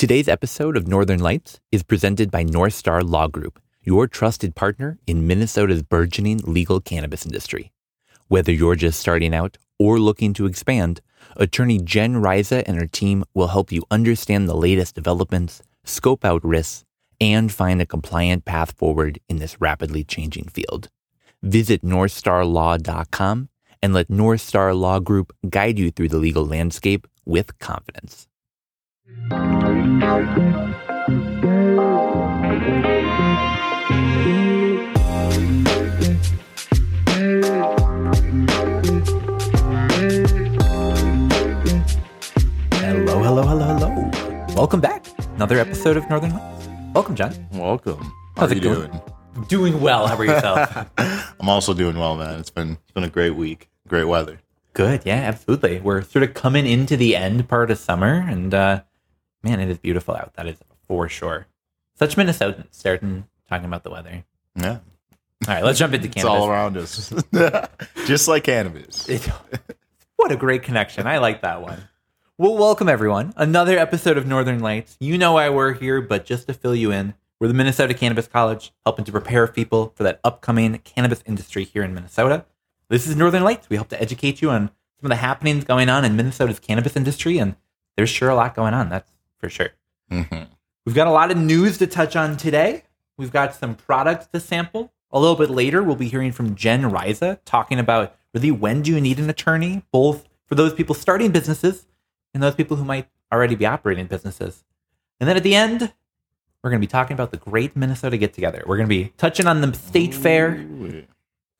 Today's episode of Northern Lights is presented by North Star Law Group, your trusted partner in Minnesota's burgeoning legal cannabis industry. Whether you're just starting out or looking to expand, attorney Jen Reise and her team will help you understand the latest developments, scope out risks, and find a compliant path forward in this rapidly changing field. Visit northstarlaw.com and let North Star Law Group guide you through the legal landscape with confidence. Hello, hello, hello, hello. Welcome back. Another episode of Northern Lights. Welcome, John. Welcome. How How's are it you going? doing? Doing well. How about yourself? I'm also doing well, man. It's been it's been a great week. Great weather. Good. Yeah, absolutely. We're sort of coming into the end part of summer, and uh, man, it is beautiful out. That is for sure. Such Minnesotans starting talking about the weather. Yeah. All right, let's jump into It's cannabis. all around us. Just like cannabis. It- what a great connection. I like that one. Well, welcome everyone. Another episode of Northern Lights. You know why we're here, but just to fill you in, we're the Minnesota Cannabis College, helping to prepare people for that upcoming cannabis industry here in Minnesota. This is Northern Lights. We hope to educate you on some of the happenings going on in Minnesota's cannabis industry, and there's sure a lot going on. That's for sure. Mhm. We've got a lot of news to touch on today. We've got some products to sample. A little bit later, we'll be hearing from Jen Reise talking about really when do you need an attorney, both for those people starting businesses and those people who might already be operating businesses. And then at the end, we're going to be talking about the Great Minnesota Get Together. We're going to be touching on the state fair, Ooh.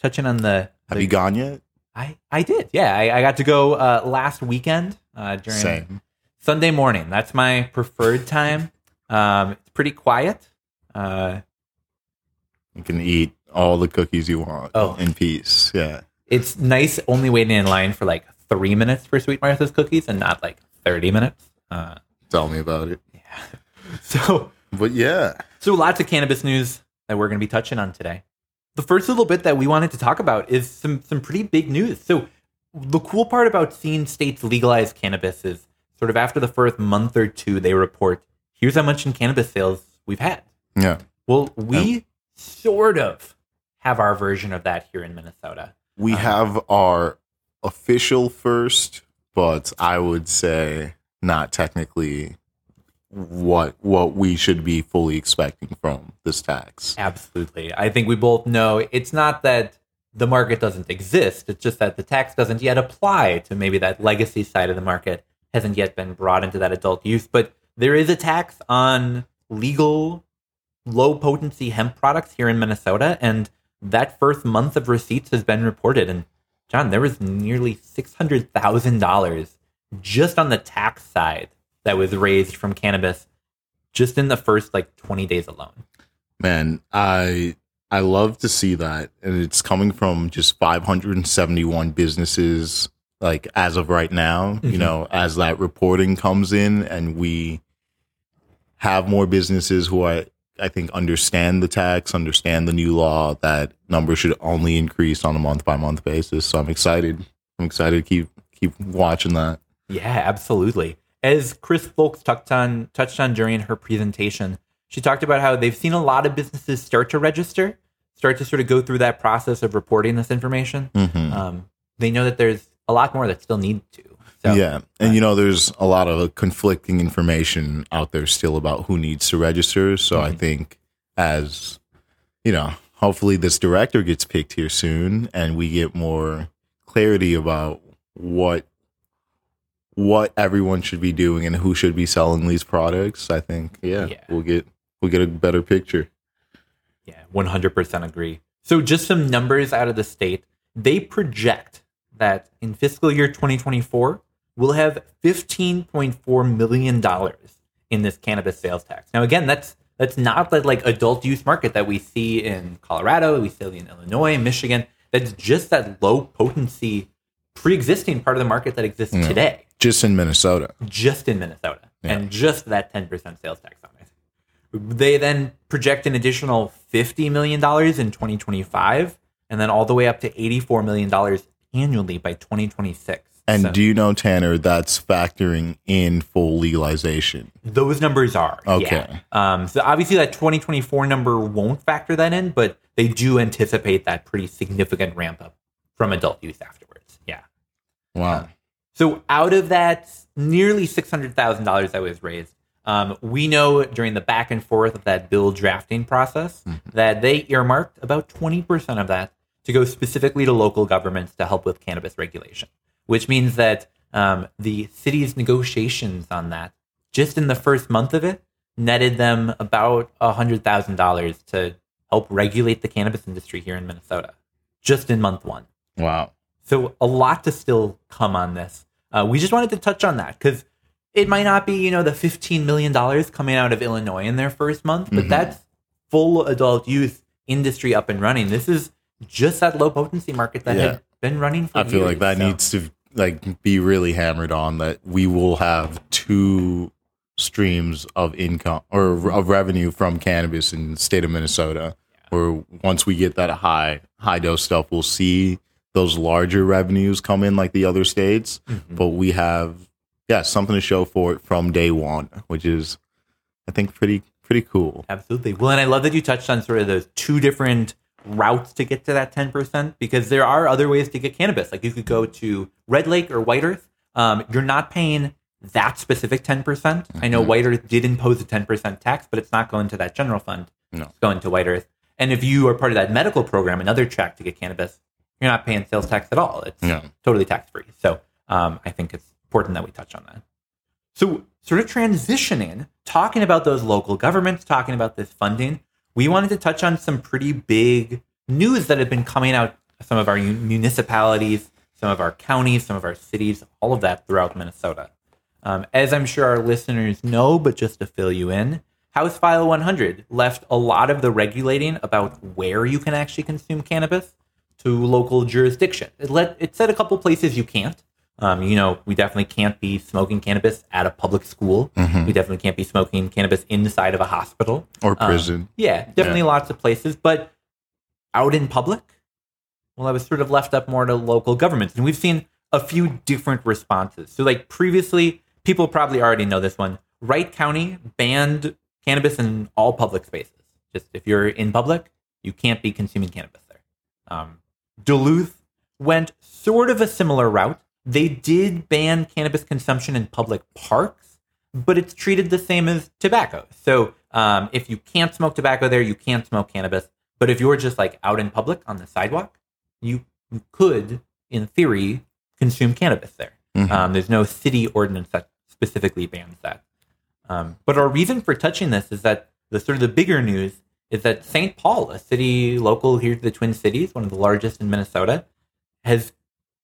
touching on the. Have the- you gone yet? I, I did. Yeah, I, I got to go uh, last weekend uh, during Same. Sunday morning. That's my preferred time. Um, it's pretty quiet. Uh, You can eat all the cookies you want Oh. in peace. Yeah. it's nice only waiting in line for like three minutes for Sweet Martha's cookies and not like 30 minutes. Uh, Tell me about it. Yeah. So, But yeah. so lots of cannabis news that we're going to be touching on today. The first little bit that we wanted to talk about is some, some pretty big news. So, the cool part about seeing states legalize cannabis is sort of after the first month or two, they report, here's how much in cannabis sales we've had. Yeah. Well, we sort of have our version of that here in Minnesota. We Uh-huh. have our official first, but I would say not technically what what we should be fully expecting from this tax. Absolutely. I think we both know it's not that the market doesn't exist, it's just that the tax doesn't yet apply to maybe that legacy side of the market hasn't yet been brought into that adult use, but there is a tax on legal low potency hemp products here in Minnesota and that first month of receipts has been reported and John, there was nearly $600,000 just on the tax side that was raised from cannabis just in the first like 20 days alone. Man, I I love to see that, and it's coming from just 571 businesses. Like as of right now, Mhm. you know, as that reporting comes in, and we have more businesses who I I think understand the tax, understand the new law. That number should only increase on a month by month basis. So I'm excited. I'm excited to keep keep watching that. Yeah, absolutely. As Chris Folks touched on touched on during her presentation, she talked about how they've seen a lot of businesses start to register, start to sort of go through that process of reporting this information. Mhm. Um, they know that there's a lot more that still need to. So, yeah, and you know, there's a lot of conflicting information out there still about who needs to register. So I Mhm. think, as you know, hopefully this director gets picked here soon, and we get more clarity about what what everyone should be doing and who should be selling these products. I think, yeah, Yeah. we'll get we'll get a better picture. Yeah, 100% agree. So, just some numbers out of the state. They project that in fiscal year 2024, we'll have $15.4 million in this cannabis sales tax. Now, again, that's that's not the like adult use market that we see in Colorado, we see in Illinois, Michigan. That's just that low potency pre-existing part of the market that exists Yeah. today Just in Minnesota, just in Minnesota Yeah. and just that 10% sales tax on it. They then project an additional $50 million in 2025 and then all the way up to $84 million annually by 2026. And So do you know, Tanner, that's factoring in full legalization? those numbers are Okay. Yeah. Um, so obviously that 2024 number won't factor that in, but they do anticipate that pretty significant ramp up from adult use afterwards. Yeah. Wow. So out of that nearly six hundred thousand dollars that was raised, um, we know during the back and forth of that bill drafting process that they earmarked about twenty percent of that to go specifically to local governments to help with cannabis regulation, which means that um, the city's negotiations on that, just in the first month of it, netted them about hundred thousand dollars to help regulate the cannabis industry here in Minnesota, just in month one. Wow. So a lot to still come on this. Uh, we just wanted to touch on that because it might not be, you know, the $15 million coming out of Illinois in their first month, but Mhm. that's full adult use industry up and running. This is just that low potency market that Yeah. had been running for I feel like that so- needs to like be really hammered on that we will have two streams of income or of revenue from cannabis in the state of Minnesota. Where once we get that high high dose stuff, we'll see those larger revenues come in like the other states. Mhm. But we have yeah something to show for it from day one, which is I think pretty pretty cool. Absolutely. Well, and I love that you touched on sort of those two different routes to get to that 10% because there are other ways to get cannabis. Like you could go to Red Lake or White Earth. Um, you're not paying that specific 10%. I know Mhm. White Earth did impose a 10% tax, but it's not going to that general fund. No. It's going to White Earth. And if you are part of that medical program, another track to get cannabis, you're not paying sales tax at all. It's Yeah. totally tax free. So um, I think it's important that we touch on that. So, sort of transitioning, talking about those local governments, talking about this funding, we wanted to touch on some pretty big news that had been coming out some of our municipalities, some of our counties, some of our cities, all of that throughout Minnesota. Um, as I'm sure our listeners know, but just to fill you in, House File 100 left a lot of the regulating about where you can actually consume cannabis to local jurisdiction. It let it said a couple places you can't. Um, you know, we definitely can't be smoking cannabis at a public school. Mhm. We definitely can't be smoking cannabis inside of a hospital. Or Um, prison. yeah, definitely lots of places, but out in public, well, that was sort of left up more to local governments, and we've seen a few different responses. So, like previously, people probably already know this one. Wright County banned cannabis in all public spaces. Just if you're in public, you can't be consuming cannabis there. Um, Duluth went sort of a similar route. They did ban cannabis consumption in public parks, but it's treated the same as tobacco. So um, if you can't smoke tobacco there, you can't smoke cannabis. But if you're just like out in public on the sidewalk, you, you could, in theory, consume cannabis there. Mhm. Um, there's no city ordinance that specifically bans that. Um, but our reason for touching this is that the sort of the bigger news is that St. Paul, a city local here to the Twin Cities, one of the largest in Minnesota, has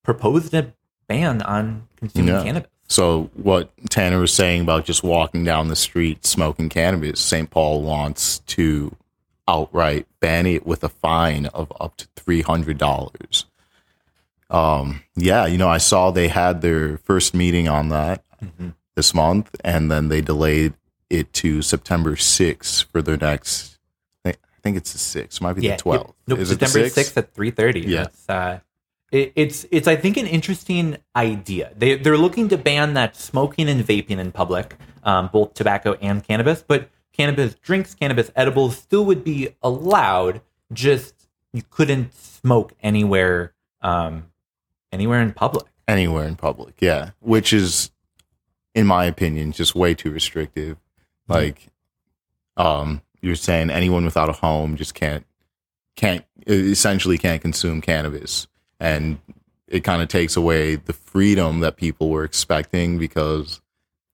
proposed a ban on consuming Yeah. cannabis. So what Tanner was saying about just walking down the street smoking cannabis, St. Paul wants to outright ban it with a fine of up to three hundred dollars. Um, yeah, you know, I saw they had their first meeting on that Mhm. this month, and then they delayed it to September sixth for their next. I think, it's the sixth, might be the twelfth. Nope, Is the September 6th? sixth at three thirty. Yeah. That's, uh, it, it's it's I think an interesting idea. They they're looking to ban that smoking and vaping in public, um, both tobacco and cannabis, but cannabis drinks, cannabis edibles still would be allowed. Just you couldn't smoke anywhere, um, anywhere in public. anywhere in public yeah which is in my opinion just way too restrictive like um you're saying anyone without a home just can't can't essentially can't consume cannabis and it kind of takes away the freedom that people were expecting because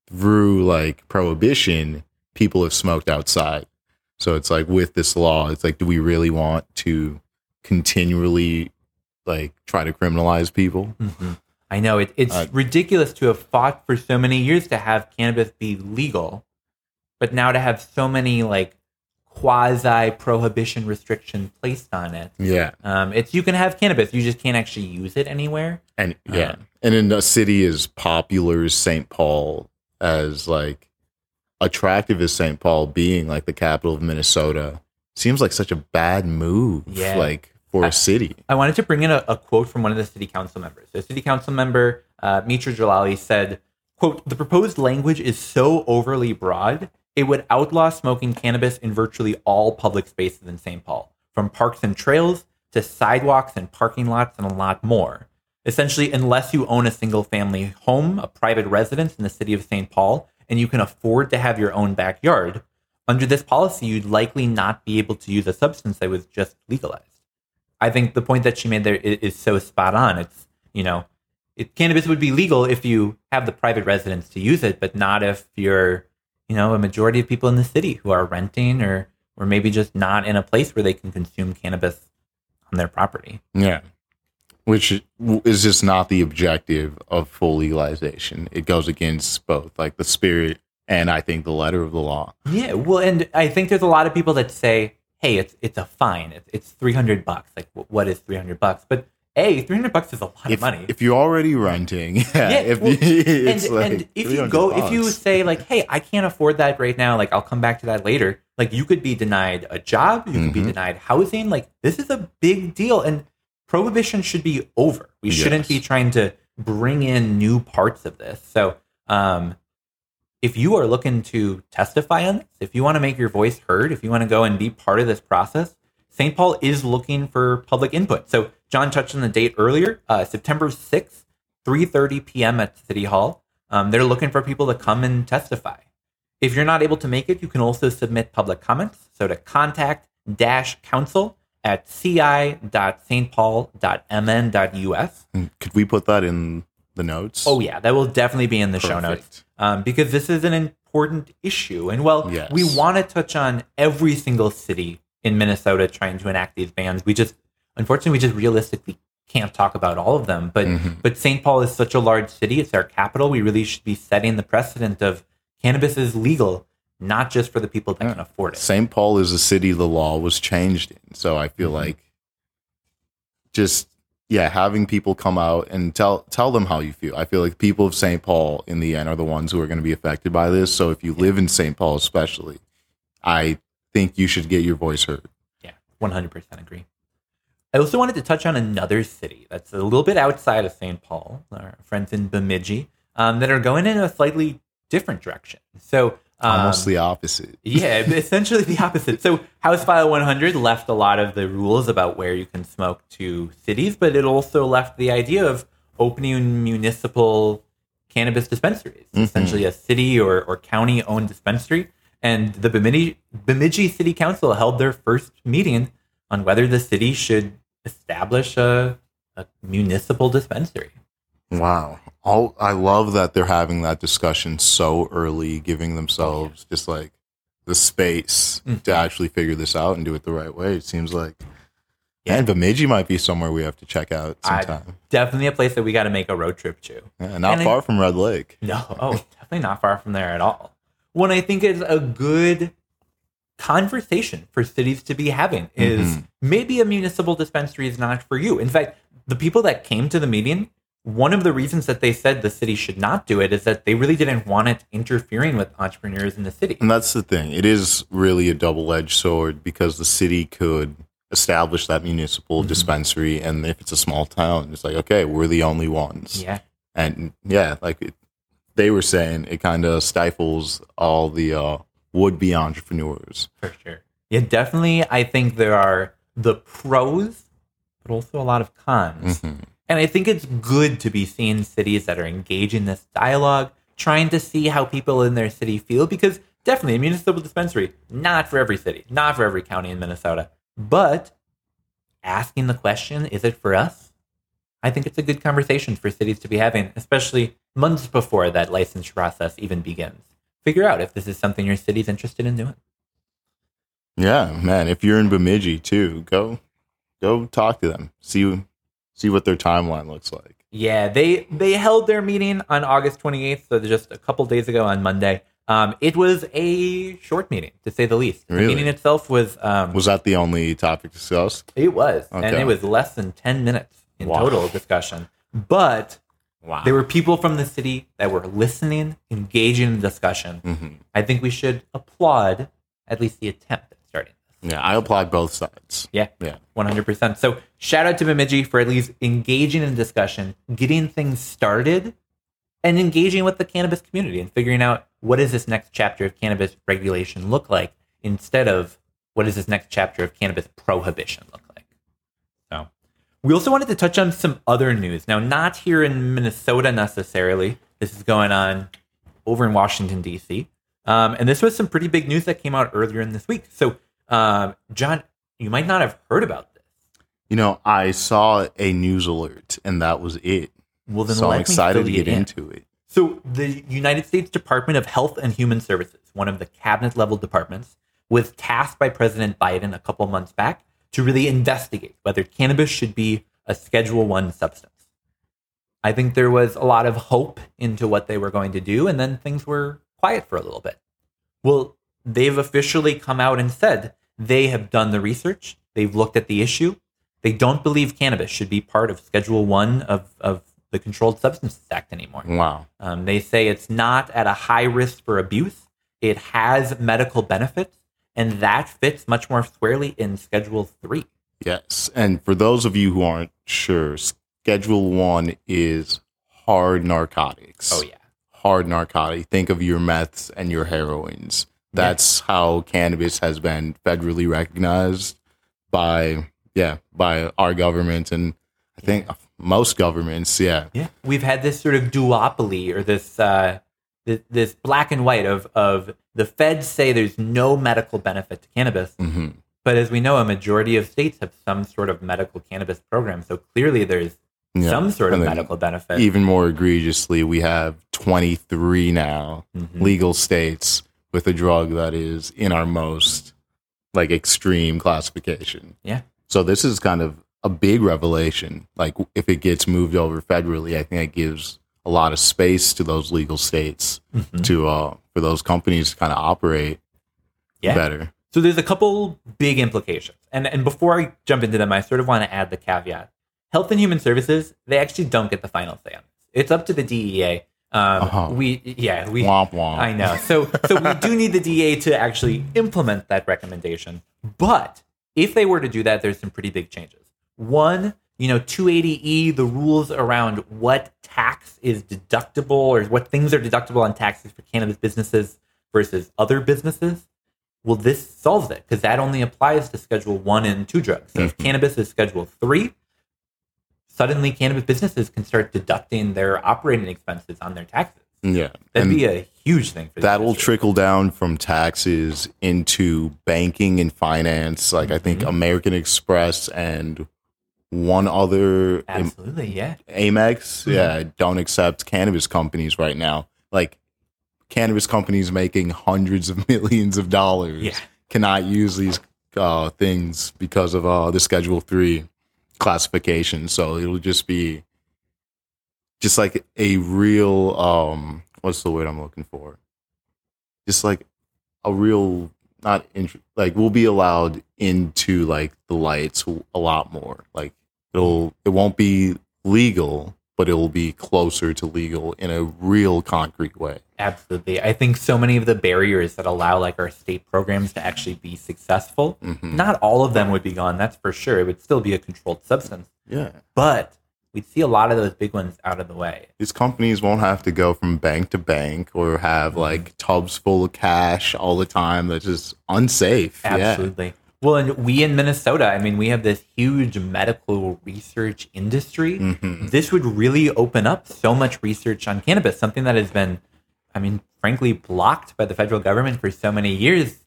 through like prohibition people have smoked outside. So it's like with this law it's like do we really want to continually like try to criminalize people? I know it, it's Uh, ridiculous to have fought for so many years to have cannabis be legal, but now to have so many like quasi prohibition restrictions placed on it. Yeah, Um, it's you can have cannabis, you just can't actually use it anywhere. and yeah, Um, and in a city as popular as St. Paul, as like attractive as St. Paul being like the capital of Minnesota, seems like such a bad move. Yeah. like for a city. I wanted to bring in a, a quote from one of the city council members. The city council member, uh, Mitra Jalali, said, quote, the proposed language is so overly broad, it would outlaw smoking cannabis in virtually all public spaces in St. Paul, from parks and trails to sidewalks and parking lots and a lot more. Essentially, unless you own a single family home, a private residence in the city of St. Paul, and you can afford to have your own backyard, under this policy, you'd likely not be able to use a substance that was just legalized. I think the point that she made there is, so spot on. It's, you know, it, cannabis would be legal if you have the private residence to use it, but not if you're, you know, a majority of people in the city who are renting or, or maybe just not in a place where they can consume cannabis on their property. Yeah. Which is just not the objective of full legalization. It goes against both like the spirit and I think the letter of the law. Yeah, well, and I think there's a lot of people that say, "Hey, it's it's a fine. It's, it's 300 bucks. Like, what is 300 bucks?" But a 300 bucks is a lot if, of money. If you're already renting, yeah. Yeah, if, well, it's and, like and if you 300 go, if you say like, "Hey, I can't afford that right now. Like, I'll come back to that later." Like, you could be denied a job. You could be Mhm. denied housing. Like, this is a big deal, and prohibition should be over. We shouldn't be trying to bring in new parts of this. So, um, if you are looking to testify on this, if you want to make your voice heard, if you want to go and be part of this process, St. Paul is looking for public input. So John touched on the date earlier, uh, September 6th, 3.30 p.m. at City Hall. Um, they're looking for people to come and testify. If you're not able to make it, you can also submit public comments. So to contact dash council at ci.stpaul.mn.us. could we put that in the notes? Oh yeah, that will definitely be in the show notes um, because this is an important issue. And well, Yes. we want to touch on every single city in Minnesota trying to enact these bans. We just, unfortunately, we just realistically can't talk about all of them. But Mhm. but St. Paul is such a large city; it's our capital. We really should be setting the precedent of cannabis is legal, not just for the people that Yeah. can afford it. St. Paul is a city the law was changed in. So I feel Mhm. like just yeah, having people come out and tell tell them how you feel. I feel like people of St. Paul in the end are the ones who are going to be affected by this. So if you live in St. Paul especially, I think you should get your voice heard. Yeah, 100% agree. I also wanted to touch on another city that's a little bit outside of St. Paul, our friends in Bemidji, um, that are going in a slightly different direction. So, um, Almost the opposite. yeah, essentially the opposite. So, House File 100 left a lot of the rules about where you can smoke to cities, but it also left the idea of opening municipal cannabis dispensaries, Mhm. essentially a city or, or county owned dispensary. And the Bemidji, Bemidji City Council held their first meeting on whether the city should establish a, a municipal dispensary. Wow. All I love that they're having that discussion so early, giving themselves just like the space Mhm. to actually figure this out and do it the right way. It seems like Yeah. and Bemidji might be somewhere we have to check out I- sometime. Definitely a place that we got to make a road trip to. Yeah, not and I- far from Red Lake. No, oh, definitely not far from there at all. One I think is a good conversation for cities to be having is Mhm. maybe a municipal dispensary is not for you. In fact, the people that came to the meeting, one of the reasons that they said the city should not do it is that they really didn't want it interfering with entrepreneurs in the city. And that's the thing. It is really a double edged sword because the city could establish that municipal Mhm. dispensary and if it's a small town, it's like, okay, we're the only ones. Yeah. and yeah, like it, they were saying, it kind of stifles all the uh, would-be entrepreneurs. For sure. Yeah, definitely. I think there are the pros, but also a lot of cons. Mhm. And I think it's good to be seeing cities that are engaging this dialogue, trying to see how people in their city feel, because definitely a municipal dispensary, not for every city, not for every county in Minnesota. But asking the question, is it for us? I think it's a good conversation for cities to be having, especially months before that license process even begins. Figure out if this is something your city's interested in doing. Yeah, man. If you're in Bemidji too, go go talk to them. See see what their timeline looks like. Yeah, they they held their meeting on August 28th, so just a couple days ago on Monday. Um, it was a short meeting, to say the least. The meeting itself was um, Was that the only topic discussed? it was, and it was less than 10 minutes in Wow. total discussion. But Wow. there were people from the city that were listening, engaging in the discussion. hmm I think we should applaud at least the attempt at starting this. Yeah, I applaud both sides. Yeah, Yeah. 100%. So shout out to Bemidji for at least engaging in discussion, getting things started, and engaging with the cannabis community and figuring out what does this next chapter of cannabis regulation look like instead of what does this next chapter of cannabis prohibition look like. We also wanted to touch on some other news. Now, not here in Minnesota necessarily. This is going on over in Washington, D.C. Um, and this was some pretty big news that came out earlier in this week. So, um, John, you might not have heard about this. You know, I saw a news alert and that was it. Well, then so I'm excited to get in. into it. So, the United States Department of Health and Human Services, one of the cabinet level departments, was tasked by President Biden a couple months back to really investigate whether cannabis should be a Schedule One substance. I think there was a lot of hope into what they were going to do, and then things were quiet for a little bit. Well, they've officially come out and said they have done the research, they've looked at the issue, they don't believe cannabis should be part of Schedule One of, of the Controlled Substances Act anymore. Wow. Um, they say it's not at a high risk for abuse. It has medical benefits, and that fits much more squarely in Schedule Three. Yes. And for those of you who aren't sure, Schedule 1 is hard narcotics. Oh yeah, Hard narcotic. Think of your meths and your heroines. That's how cannabis has been federally recognized by yeah, by our government and I think most governments, yeah. yeah. We've had this sort of duopoly or this uh, this, this black and white of of the feds say there's no medical benefit to cannabis, hmm but as we know, a majority of states have some sort of medical cannabis program. So clearly, there's Yeah. some sort of And then medical benefit. Even more egregiously, we have 23 now Mhm. legal states with a drug that is in our most like extreme classification. Yeah. So this is kind of a big revelation. Like if it gets moved over federally, I think it gives a lot of space to those legal states Mhm. to uh for those companies to kind of operate Yeah. better. So there's a couple big implications. And and before I jump into them, I sort of want to add the caveat. Health and Human Services, they actually don't get the final say on this. It's up to the DEA. Um, Uh-huh. We yeah we Womp womp. I know. So so we do need the DEA to actually implement that recommendation. But if they were to do that, there's some pretty big changes. One, you know, 280E, the rules around what tax is deductible or what things are deductible on taxes for cannabis businesses versus other businesses. Well, this solves it because that only applies to Schedule One and Two drugs. So if Mhm. cannabis is Schedule Three, suddenly cannabis businesses can start deducting their operating expenses on their taxes. Yeah. That'd And be a huge thing for the that will industry. trickle down from taxes into banking and finance. Like I think Mhm. American Express and one other Absolutely, yeah. Amex, Mhm. yeah, don't accept cannabis companies right now. Like cannabis companies making hundreds of millions of dollars Yeah. cannot use these uh, things because of uh, the Schedule Three classification. So it'll just be just like a real um, what's the word I'm looking for? Just like a real not int- like we'll be allowed into like the lights a lot more. Like it'll it won't be legal, but it will be closer to legal in a real concrete way. Absolutely. I think so many of the barriers that allow like our state programs to actually be successful, Mhm. not all of them would be gone, that's for sure. It would still be a controlled substance. Yeah. But we'd see a lot of those big ones out of the way. These companies won't have to go from bank to bank or have like tubs full of cash all the time. That's just unsafe. Yeah. Well, and we in Minnesota, I mean, we have this huge medical research industry. Mhm. This would really open up so much research on cannabis, something that has been, I mean, frankly, blocked by the federal government for so many years.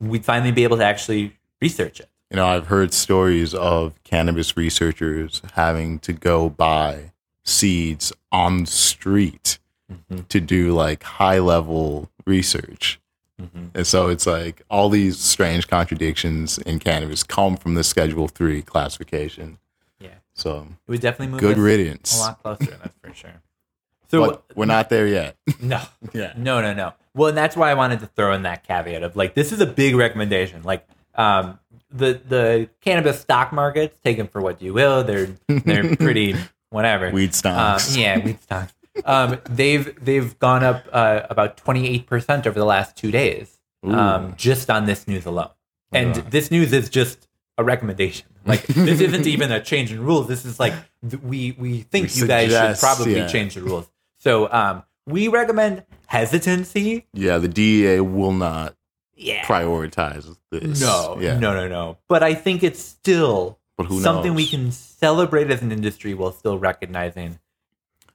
We'd finally be able to actually research it. You know, I've heard stories of cannabis researchers having to go buy seeds on the street Mhm. to do like high level research. Mhm. And so it's like all these strange contradictions in cannabis come from the Schedule 3 classification. Yeah. So It would definitely good riddance. a lot closer, that's for sure. So, but we're not there yet. no, yeah. No, no, no. Well, and that's why I wanted to throw in that caveat of like this is a big recommendation. Like um the the cannabis stock markets, take them for what you will. They're they're pretty whatever. Weed Um, stocks. yeah, weed stocks. Um, they've they've gone up uh, about twenty eight percent over the last two days, um, just on this news alone. And this news is just a recommendation. Like this isn't even a change in rules. This is like th- we we think We you guys should probably yeah. change the rules. So um, we recommend hesitancy. Yeah, the DEA will not Yeah. prioritize this. No, yeah. no, no, no. But I think it's still something we can celebrate as an industry while still recognizing.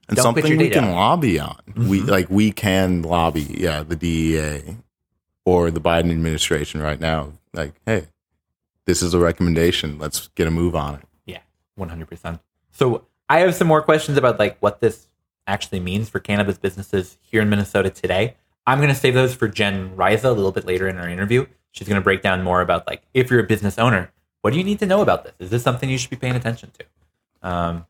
And Don't something we can out. lobby on. We Mhm. like we can lobby, yeah, the DEA or the Biden administration right now. Like, hey, this is a recommendation. Let's get a move on it. Yeah, one hundred percent. So I have some more questions about like what this actually means for cannabis businesses here in Minnesota today. I'm going to save those for Jen Reise a little bit later in our interview. She's going to break down more about like if you're a business owner, what do you need to know about this? Is this something you should be paying attention to? Um,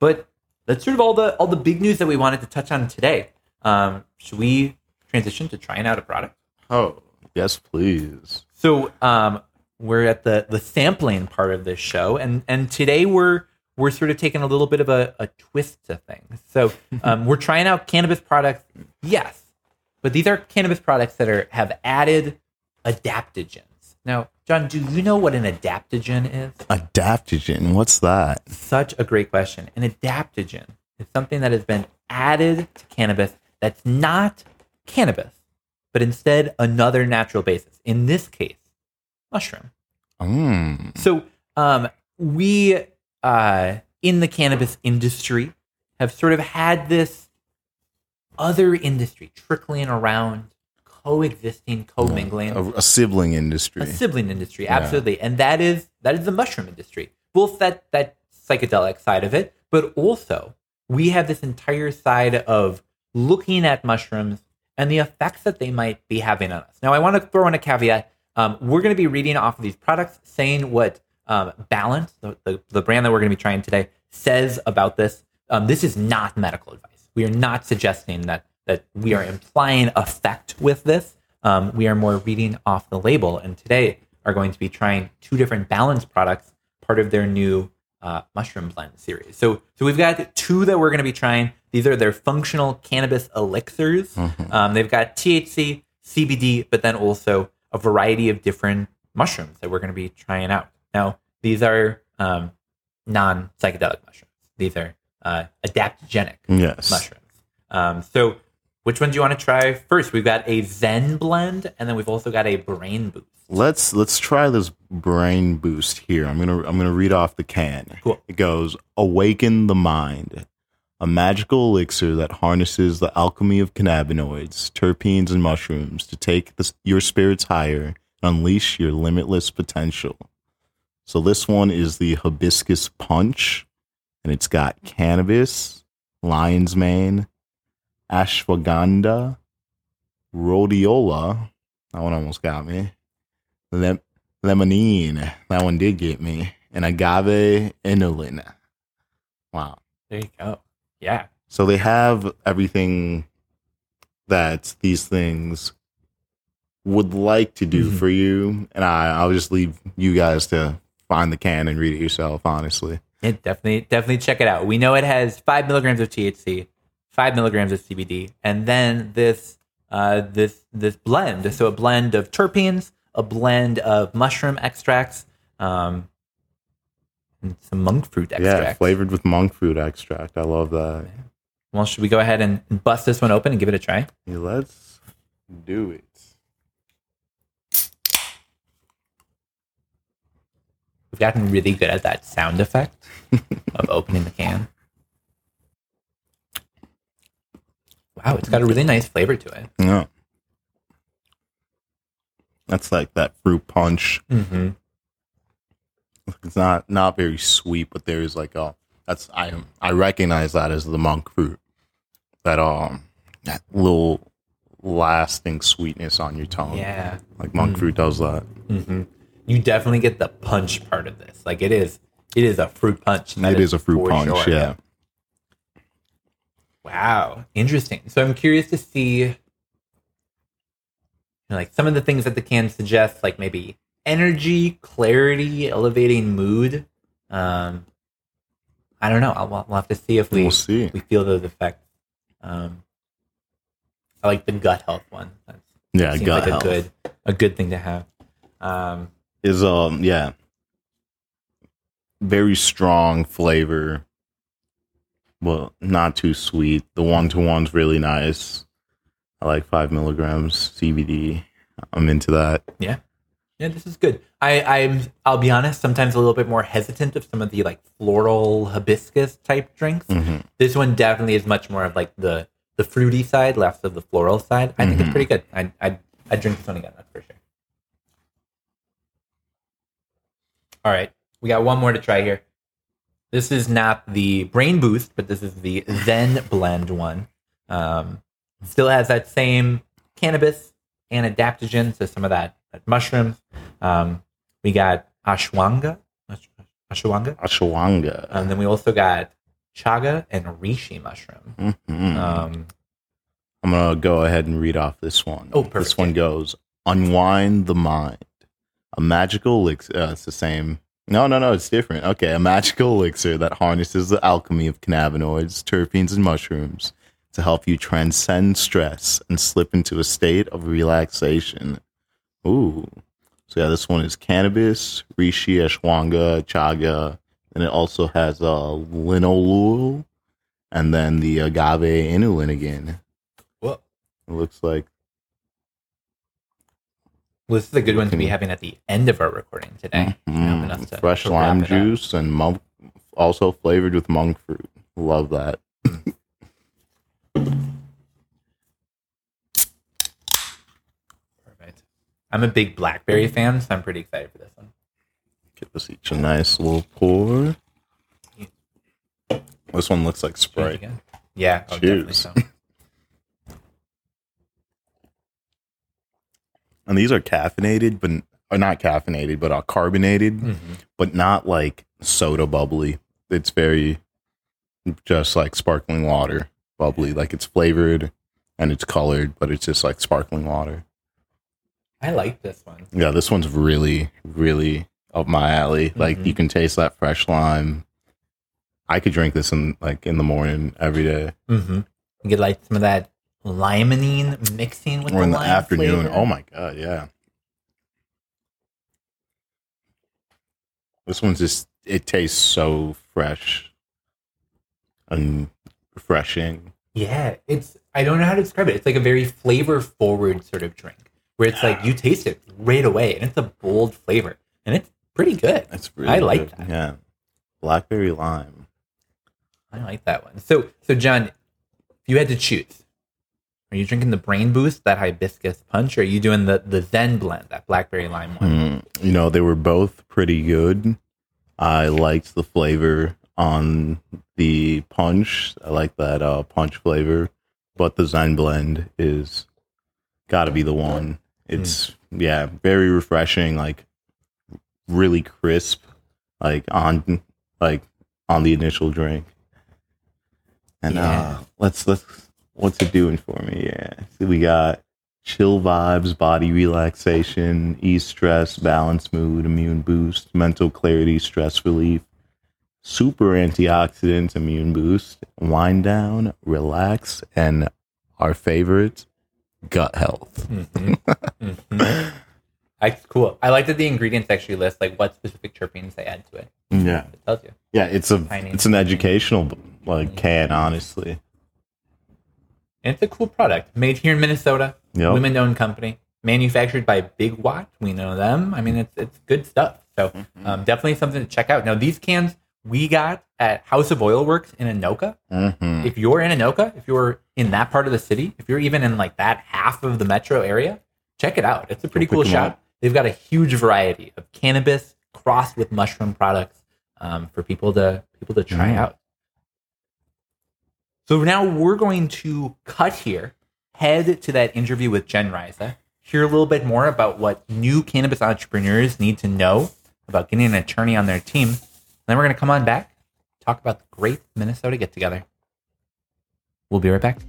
but that's sort of all the all the big news that we wanted to touch on today. Um, should we transition to trying out a product? Oh, yes, please. So um, we're at the the sampling part of this show, and and today we're we're sort of taking a little bit of a, a twist to things. So um, we're trying out cannabis products, yes, but these are cannabis products that are have added adaptogens. Now, John, do you know what an adaptogen is? Adaptogen. What's that? Such a great question. An adaptogen is something that has been added to cannabis that's not cannabis, but instead another natural basis. In this case, mushroom. Mm. So, um, we uh, in the cannabis industry have sort of had this other industry trickling around, coexisting, commingling, A, a sibling industry. a sibling industry, absolutely, and that is that is the mushroom industry. Both that that psychedelic side of it, but also we have this entire side of looking at mushrooms and the effects that they might be having on us. Now, I want to throw in a caveat. Um, we're going to be reading off of these products, saying what um, Balance, the, the, the brand that we're going to be trying today, says about this. Um, this is not medical advice. We are not suggesting that that we are implying effect with this. Um, we are more reading off the label, and today are going to be trying two different Balance products, part of their new uh, mushroom blend series. So, so we've got two that we're going to be trying. These are their functional cannabis elixirs. Um, they've got THC, CBD, but then also a variety of different mushrooms that we're going to be trying out. Now, these are um, non psychedelic mushrooms. These are uh, adaptogenic yes. mushrooms. Um, so, which one do you want to try first? We've got a Zen blend, and then we've also got a Brain Boost. Let's let's try this brain boost here. I'm gonna I'm gonna read off the can. Cool. It goes, "Awaken the mind, a magical elixir that harnesses the alchemy of cannabinoids, terpenes, and mushrooms to take the, your spirits higher and unleash your limitless potential." So this one is the hibiscus punch, and it's got cannabis, lion's mane, ashwagandha, rhodiola. That one almost got me. Lem- lemonine. That one did get me. And agave inulin. Wow. There you go. Yeah. So they have everything that these things would like to do Mhm. for you. And I, I'll just leave you guys to find the can and read it yourself, honestly. It definitely definitely check it out. We know it has five milligrams of THC, five milligrams of CBD, and then this uh, this this blend. So a blend of terpenes, a blend of mushroom extracts, um, and some monk fruit extract. Yeah, flavored with monk fruit extract. I love that. Well, should we go ahead and bust this one open and give it a try? Yeah, let's do it. We've gotten really good at that sound effect of opening the can. Wow, it's got a really nice flavor to it. Yeah. That's like that fruit punch. Mm-hmm. It's not not very sweet, but there is like a that's I I recognize that as the monk fruit. That um that little lasting sweetness on your tongue. Yeah. Like monk fruit does that. hmm You definitely get the punch part of this. Like it is, it is a fruit punch. It is a fruit punch, sure. yeah. Wow, interesting. So I'm curious to see, you know, like some of the things that the can suggests, like maybe energy, clarity, elevating mood. Um, I don't know. I'll, we'll have to see if we We'll see. we feel those effects. Um, I like the gut health one. That's Yeah, seems gut like health. a good a good thing to have. Um, is um yeah, very strong flavor. Well, not too sweet. The one to one's really nice. I like five milligrams CBD. I'm into that. Yeah, yeah, this is good. I, I'm I'll be honest, sometimes a little bit more hesitant of some of the like floral hibiscus type drinks. Mhm. This one definitely is much more of like the the fruity side, less of the floral side. I think it's Mhm. pretty good. I I I drink this one again, that's for sure. All right, we got one more to try here. This is not the brain boost, but this is the Zen blend one. Um, still has that same cannabis and adaptogen, so some of that, that mushrooms. Um, we got ashwanga, ashwanga, Ashwanga. and then we also got chaga and reishi mushroom. Mhm. Um, I'm gonna go ahead and read off this one. Oh, perfect. This one goes: Unwind the mind. A magical elixir. Uh, it's the same. No, no, no. It's different. Okay, a magical elixir that harnesses the alchemy of cannabinoids, terpenes, and mushrooms to help you transcend stress and slip into a state of relaxation. Ooh. So yeah, this one is cannabis, reishi, ashwanga, chaga, and it also has uh, linalool, and then the agave inulin again. well, It looks like this is a good one to be having at the end of our recording today. Helping us mm, to- fresh lime juice and monk, also flavored with monk fruit. Love that. Perfect. I'm a big blackberry fan, so I'm pretty excited for this one. Give us each a nice little pour. This one looks like Sprite. Yeah, oh, definitely Cheers. And these are caffeinated, but or not caffeinated, but are carbonated, Mhm. but not like soda bubbly. It's very just like sparkling water bubbly. Like it's flavored and it's colored, but it's just like sparkling water. I like this one. Yeah, this one's really, really up my alley. Like Mhm. you can taste that fresh lime. I could drink this in like in the morning every day Mm-hmm. You get like some of that limonene mixing with or in the lime afternoon. flavor. Oh my god, yeah. This one's just it tastes so fresh and refreshing. Yeah, it's I don't know how to describe it. It's like a very flavor forward sort of drink where it's like you taste it right away and it's a bold flavor and it's pretty good. It's really I like good. that. Yeah. Blackberry lime. I like that one. So so John, if you had to choose, are you drinking the brain boost, that hibiscus punch, or are you doing the the Zen blend, that blackberry lime one? Mm, you know, they were both pretty good. I liked the flavor on the punch. I like that uh, punch flavor, but the Zen blend is got to be the one. It's yeah, very refreshing. Like really crisp, like on like on the initial drink. And Yeah. uh, let's let's what's it doing for me? Yeah, so we got chill vibes, body relaxation, ease stress, balance mood, immune boost, mental clarity, stress relief, super antioxidants, immune boost, wind down, relax, and our favorite, gut health. Mhm. Mhm. I, cool. I like that the ingredients actually list like what specific terpenes they add to it. Yeah, It tells you. yeah, it's a Tiny. it's an educational like can honestly. And it's a cool product. Made here in Minnesota. Yep. Women owned company. Manufactured by Big Watt. We know them. I mean, it's it's good stuff. So Mm-hmm. um, definitely something to check out. Now, these cans we got at House of Oil Works in Anoka. hmm If you're in Anoka, if you're in that part of the city, if you're even in like that half of the metro area, check it out. It's a pretty Go pick cool shop. up. They've got a huge variety of cannabis crossed with mushroom products um, for people to people to try Mm. out. So now we're going to cut here, head to that interview with Jen Reise, hear a little bit more about what new cannabis entrepreneurs need to know about getting an attorney on their team. Then we're going to come on back, talk about the great Minnesota get together. We'll be right back.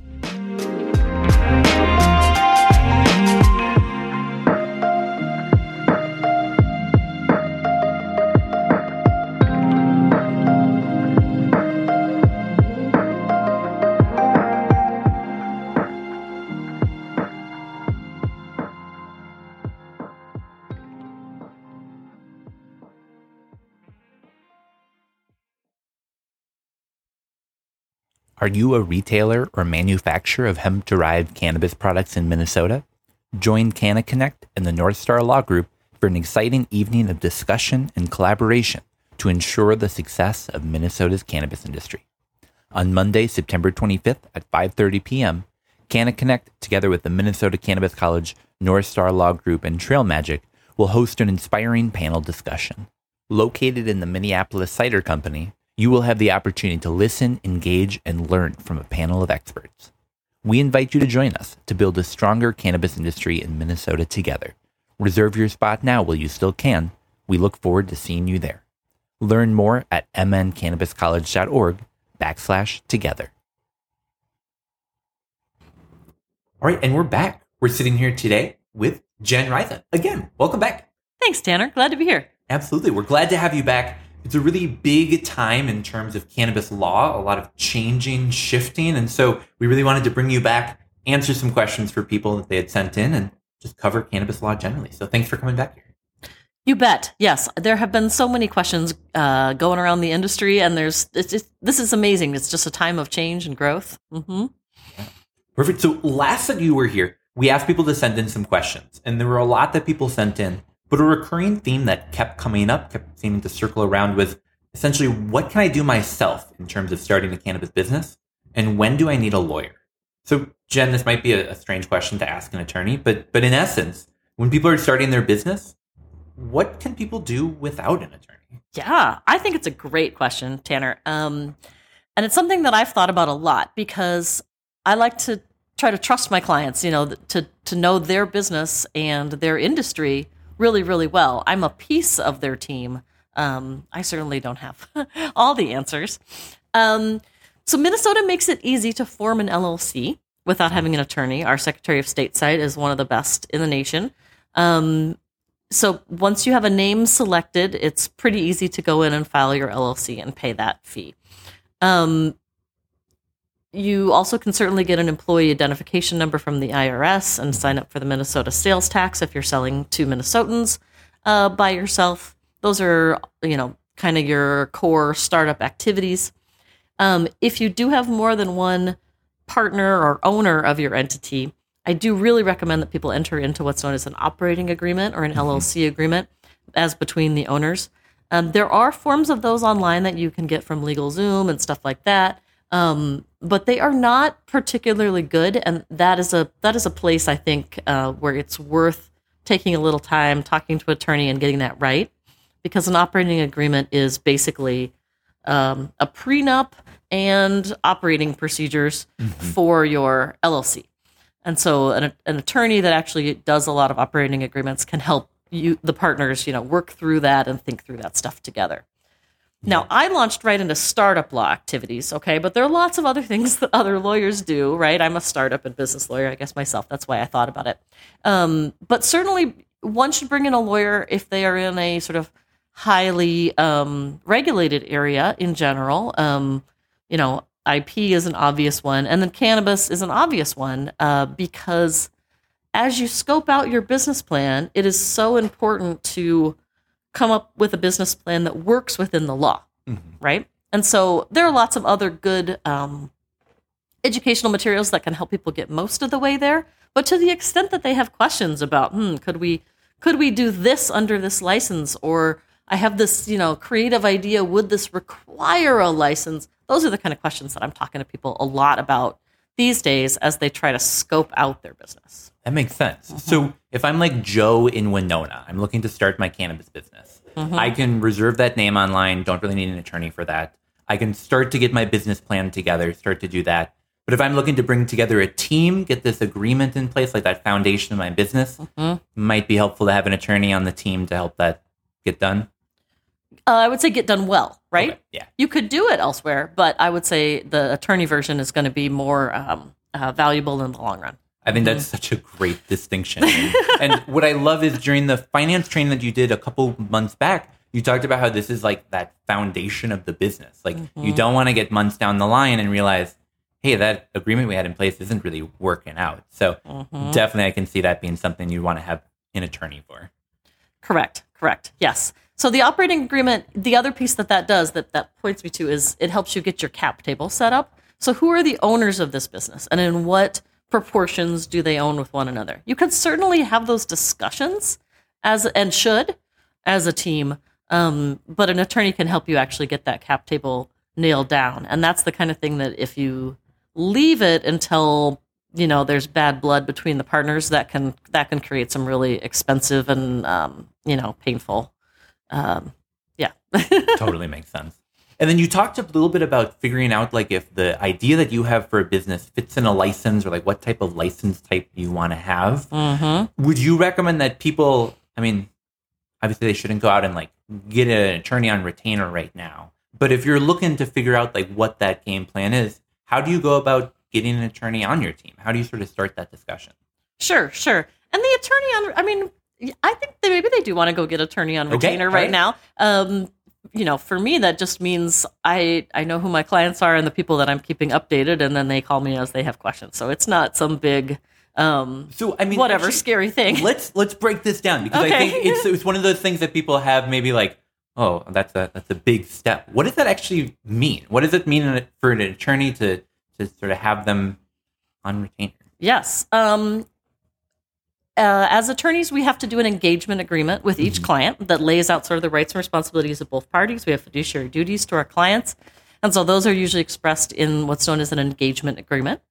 Are you a retailer or manufacturer of hemp derived cannabis products in Minnesota? Join Canna Connect and the North Star Law Group for an exciting evening of discussion and collaboration to ensure the success of Minnesota's cannabis industry. On Monday, September 25th at 5:30 p.m., Canna Connect, together with the Minnesota Cannabis College, North Star Law Group, and Trail Magic, will host an inspiring panel discussion. Located in the Minneapolis Cider Company, you will have the opportunity to listen, engage, and learn from a panel of experts. We invite you to join us to build a stronger cannabis industry in Minnesota together. Reserve your spot now while you still can. We look forward to seeing you there. Learn more at mncannabiscollege.org backslash together. All right, and we're back. We're sitting here today with Jen Reise. Again, welcome back. Thanks, Tanner. Glad to be here. Absolutely. We're glad to have you back. It's a really big time in terms of cannabis law, a lot of changing, shifting. And so we really wanted to bring you back, answer some questions for people that they had sent in, and just cover cannabis law generally. So thanks for coming back here. You bet. Yes, there have been so many questions uh, going around the industry, and there's it's just, this is amazing. It's just a time of change and growth. Mm-hmm. Yeah. Perfect. So last that you were here, we asked people to send in some questions, and there were a lot that people sent in. But a recurring theme that kept coming up, kept seeming to circle around was essentially what can I do myself in terms of starting a cannabis business? And when do I need a lawyer? So, Jen, this might be a, a strange question to ask an attorney, but but in essence, when people are starting their business, what can people do without an attorney? Yeah, I think it's a great question, Tanner. Um, and it's something that I've thought about a lot because I like to try to trust my clients, you know, to to know their business and their industry really, really well. I'm a piece of their team. Um, I certainly don't have all the answers. Um, so Minnesota makes it easy to form an LLC without having an attorney. Our Secretary of State site is one of the best in the nation. Um, so once you have a name selected, it's pretty easy to go in and file your LLC and pay that fee. Um, you also can certainly get an employee identification number from the IRS and sign up for the Minnesota sales tax if you're selling to Minnesotans uh, by yourself. Those are, you know, kind of your core startup activities. Um, if you do have more than one partner or owner of your entity, I do really recommend that people enter into what's known as an operating agreement or an mm-hmm. LLC agreement as between the owners. Um, there are forms of those online that you can get from LegalZoom and stuff like that. Um, but they are not particularly good, and that is a that is a place I think uh, where it's worth taking a little time, talking to an attorney, and getting that right, because an operating agreement is basically um, a prenup and operating procedures mm-hmm. for your LLC. And so, an, an attorney that actually does a lot of operating agreements can help you, the partners, you know, work through that and think through that stuff together. Now, I launched right into startup law activities, okay, but there are lots of other things that other lawyers do, right? I'm a startup and business lawyer, I guess myself. That's why I thought about it. Um, but certainly, one should bring in a lawyer if they are in a sort of highly um, regulated area in general. Um, you know, IP is an obvious one, and then cannabis is an obvious one uh, because as you scope out your business plan, it is so important to come up with a business plan that works within the law, mm-hmm. right? And so there are lots of other good um, educational materials that can help people get most of the way there. But to the extent that they have questions about, hmm, could we could we do this under this license, or I have this, you know, creative idea, would this require a license? Those are the kind of questions that I'm talking to people a lot about these days as they try to scope out their business. That makes sense. Mm-hmm. So if I'm like Joe in Winona, I'm looking to start my cannabis business. Mm-hmm. I can reserve that name online, don't really need an attorney for that. I can start to get my business plan together, start to do that. But if I'm looking to bring together a team, get this agreement in place, like that foundation of my business, mm-hmm. might be helpful to have an attorney on the team to help that get done. Uh, I would say get done well, right? Okay. Yeah. You could do it elsewhere, but I would say the attorney version is going to be more um, uh, valuable in the long run. I think that's mm-hmm. such a great distinction. And, and, what I love is during the finance training that you did a couple months back, you talked about how this is like that foundation of the business. Like mm-hmm. you don't want to get months down the line and realize, hey, that agreement we had in place isn't really working out. So mm-hmm. definitely I can see that being something you want to have an attorney for. Correct. Correct. Yes. So the operating agreement, the other piece that that does that that points me to is it helps you get your cap table set up. So, who are the owners of this business, and in what proportions do they own with one another? You could certainly have those discussions as and should as a team, um, but an attorney can help you actually get that cap table nailed down, and that's the kind of thing that if you leave it until you know there's bad blood between the partners, that can that can create some really expensive and um, you know painful. Um, yeah, totally makes sense. And then you talked a little bit about figuring out like if the idea that you have for a business fits in a license or like what type of license type you want to have. mm-hmm. Would you recommend that people, I mean, obviously they shouldn't go out and like get an attorney on retainer right now. But if you're looking to figure out like what that game plan is, how do you go about getting an attorney on your team? How do you sort of start that discussion? Sure, sure. And the attorney on, I mean, I think that maybe they do want to go get attorney on retainer all right, right. now. Um, you know, for me, that just means I I know who my clients are and the people that I'm keeping updated, and then they call me as they have questions. So it's not some big, um, So I mean, whatever actually, scary thing. let's let's break this down because I think it's it's one of those things that people have maybe like, oh, that's a that's a big step. What does that actually mean? What does it mean for an attorney to to sort of have them on retainer? Yes. Um, uh, as attorneys, we have to do an engagement agreement with each client that lays out sort of the rights and responsibilities of both parties. We have fiduciary duties to our clients. And so those are usually expressed in what's known as an engagement agreement.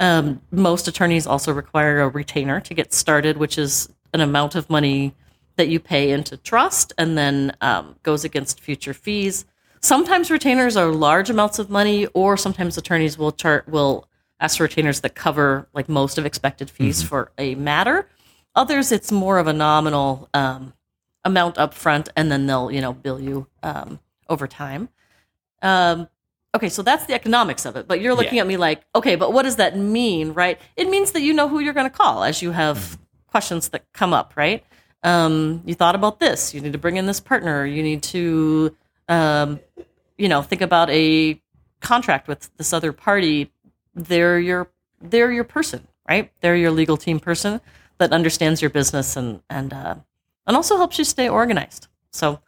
Um, most attorneys also require a retainer to get started, which is an amount of money that you pay into trust and then um, goes against future fees. Sometimes retainers are large amounts of money, or sometimes attorneys will chart will ask for retainers that cover like most of expected fees for a matter. Others, it's more of a nominal um, amount up front, and then they'll you know bill you um, over time. Um, okay, so that's the economics of it. But you're looking Yeah. at me like, okay, but what does that mean, right? It means that you know who you're going to call as you have questions that come up, right? Um, you thought about this. You need to bring in this partner. You need to, um, you know, think about a contract with this other party. They're your they're your person, right? They're your legal team person that understands your business and and uh, and also helps you stay organized. So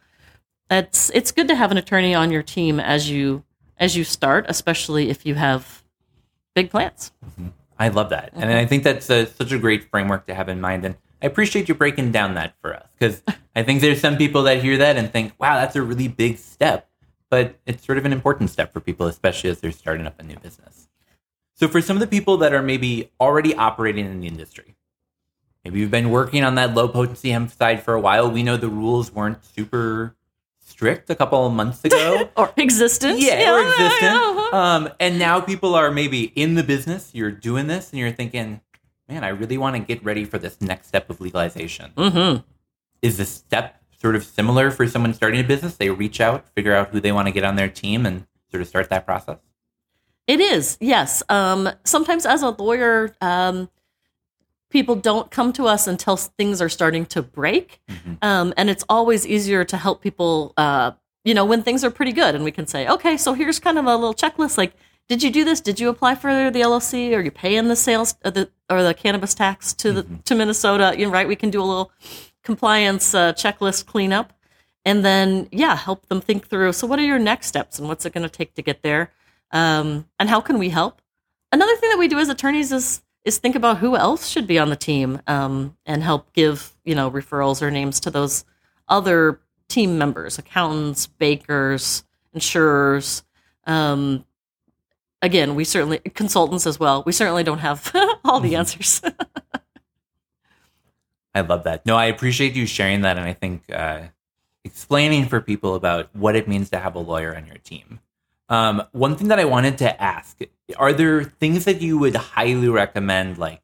it's it's good to have an attorney on your team as you as you start, especially if you have big plans. I love that, and I think that's a, such a great framework to have in mind. And I appreciate you breaking down that for us because I think there's some people that hear that and think, "Wow, that's a really big step," but it's sort of an important step for people, especially as they're starting up a new business. So, for some of the people that are maybe already operating in the industry, maybe you've been working on that low potency hemp side for a while. We know the rules weren't super strict a couple of months ago. Or existence. Yeah, or yeah, existent. yeah. Um, and now people are maybe in the business. You're doing this, and you're thinking, "Man, I really want to get ready for this next step of legalization." Mhm. Is the step sort of similar for someone starting a business? They reach out, figure out who they want to get on their team, and sort of start that process. It is, yes. Um, sometimes as a lawyer, um, people don't come to us until things are starting to break. Mhm. Um, and it's always easier to help people, uh, you know, when things are pretty good. And we can say, okay, so here's kind of a little checklist. Like, did you do this? Did you apply for the LLC? Are you paying the sales or the, or the cannabis tax to the to Minnesota? You know, right? We can do a little compliance uh, checklist cleanup, and then yeah, help them think through. So, what are your next steps, and what's it going to take to get there? Um, and how can we help? Another thing that we do as attorneys is is think about who else should be on the team um, and help give you know referrals or names to those other team members, accountants, bakers, insurers. Um, again, we certainly consultants as well. We certainly don't have all the answers. I love that. No, I appreciate you sharing that, and I think uh, explaining for people about what it means to have a lawyer on your team. Um, one thing that I wanted to ask: Are there things that you would highly recommend? Like,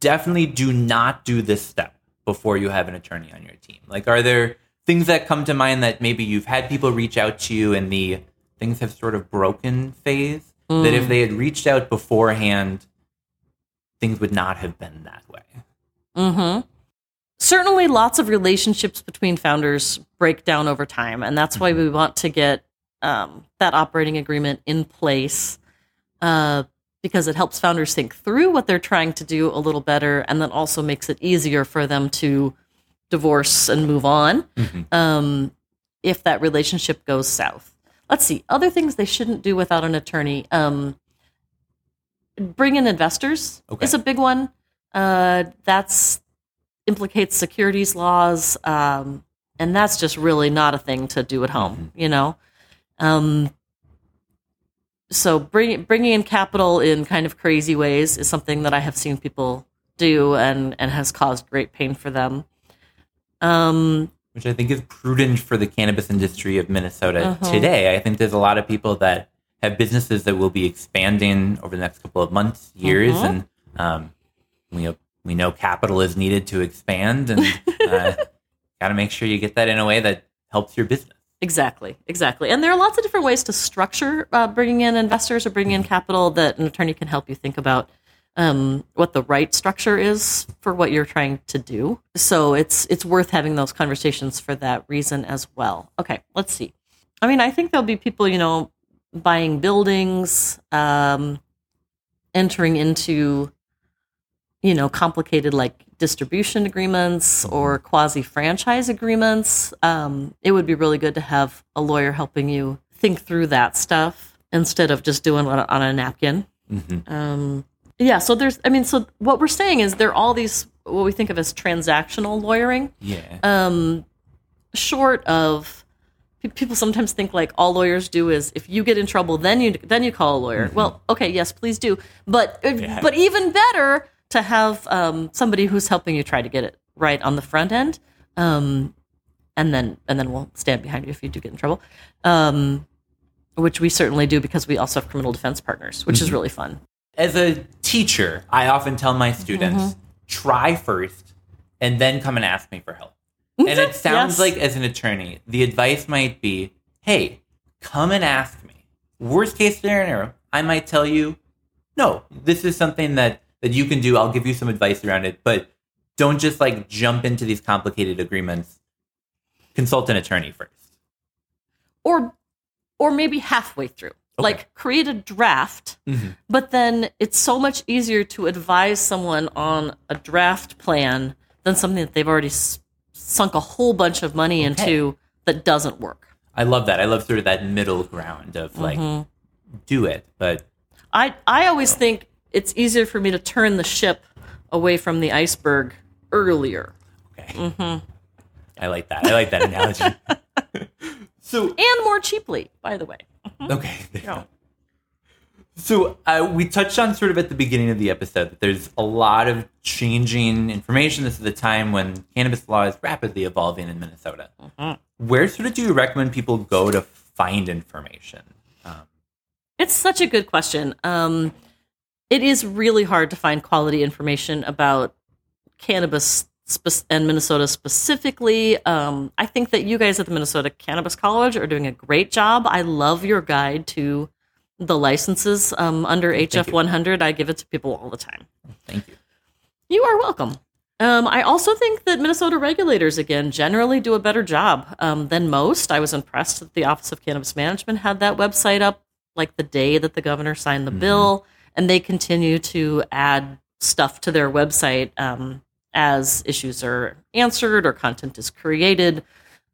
definitely do not do this step before you have an attorney on your team. Like, are there things that come to mind that maybe you've had people reach out to you and the things have sort of broken phase? That if they had reached out beforehand, things would not have been that way. Mm-hmm. Certainly, lots of relationships between founders break down over time, and that's why we want to get um, that operating agreement in place uh, because it helps founders think through what they're trying to do a little better, and then also makes it easier for them to divorce and move on um, if that relationship goes south. let's see other things they shouldn't do without an attorney. Um, bring in investors Okay. is a big one. Uh, that's implicates securities laws, um, and that's just really not a thing to do at home. You know, um, so bring, bringing in capital in kind of crazy ways is something that I have seen people do and and has caused great pain for them. Um, which I think is prudent for the cannabis industry of Minnesota Uh-huh. today. I think there's a lot of people that have businesses that will be expanding over the next couple of months, years, Uh-huh. and um, we we know capital is needed to expand, and uh, got to make sure you get that in a way that helps your business. Exactly, exactly. And there are lots of different ways to structure uh, bringing in investors or bringing in capital that an attorney can help you think about um, what the right structure is for what you're trying to do. So it's it's worth having those conversations for that reason as well. Okay, let's see. I mean, I think there'll be people, you know, buying buildings, um, entering into, you know, complicated like distribution agreements or quasi franchise agreements. Um, it would be really good to have a lawyer helping you think through that stuff instead of just doing it on a napkin. Mhm. Um, yeah, so there's, I mean, so what we're saying is there are all these, what we think of as transactional lawyering Yeah, um, short of people sometimes think like all lawyers do is if you get in trouble then you then you call a lawyer well okay yes please do but uh, Yeah. but even better to have um, somebody who's helping you try to get it right on the front end um, and then and then we'll stand behind you if you do get in trouble um, which we certainly do because we also have criminal defense partners which is really fun as a teacher, I often tell my students Mm-hmm. try first, and then come and ask me for help. And it sounds Yes. like, as an attorney, the advice might be, "Hey, come and ask me." Worst case scenario, I might tell you, "No, this is something that that you can do. I'll give you some advice around it, but don't just like jump into these complicated agreements. Consult an attorney first. or or maybe halfway through like create a draft Mhm. but then it's so much easier to advise someone on a draft plan than something that they've already s- sunk a whole bunch of money into that doesn't work I love that. I love sort of that middle ground of like, Mm-hmm. do it, but i i always think it's easier for me to turn the ship away from the iceberg earlier Okay. Mm-hmm. I like that. I like that analogy. so and more cheaply by the way okay. you go. So uh, we touched on sort of at the beginning of the episode that there's a lot of changing information. This is a time when cannabis law is rapidly evolving in Minnesota. Where sort of do you recommend people go to find information? Um, It's such a good question. Um, it is really hard to find quality information about cannabis spe- and Minnesota specifically. Um, I think that you guys at the Minnesota Cannabis College are doing a great job. I love your guide to the licenses um, under HF 100. I give it to people all the time. thank you. You are welcome. Um, I also think that Minnesota regulators, again, generally do a better job um, than most. I was impressed that the Office of Cannabis Management had that website up like the day that the governor signed the bill, and they continue to add stuff to their website um, as issues are answered or content is created.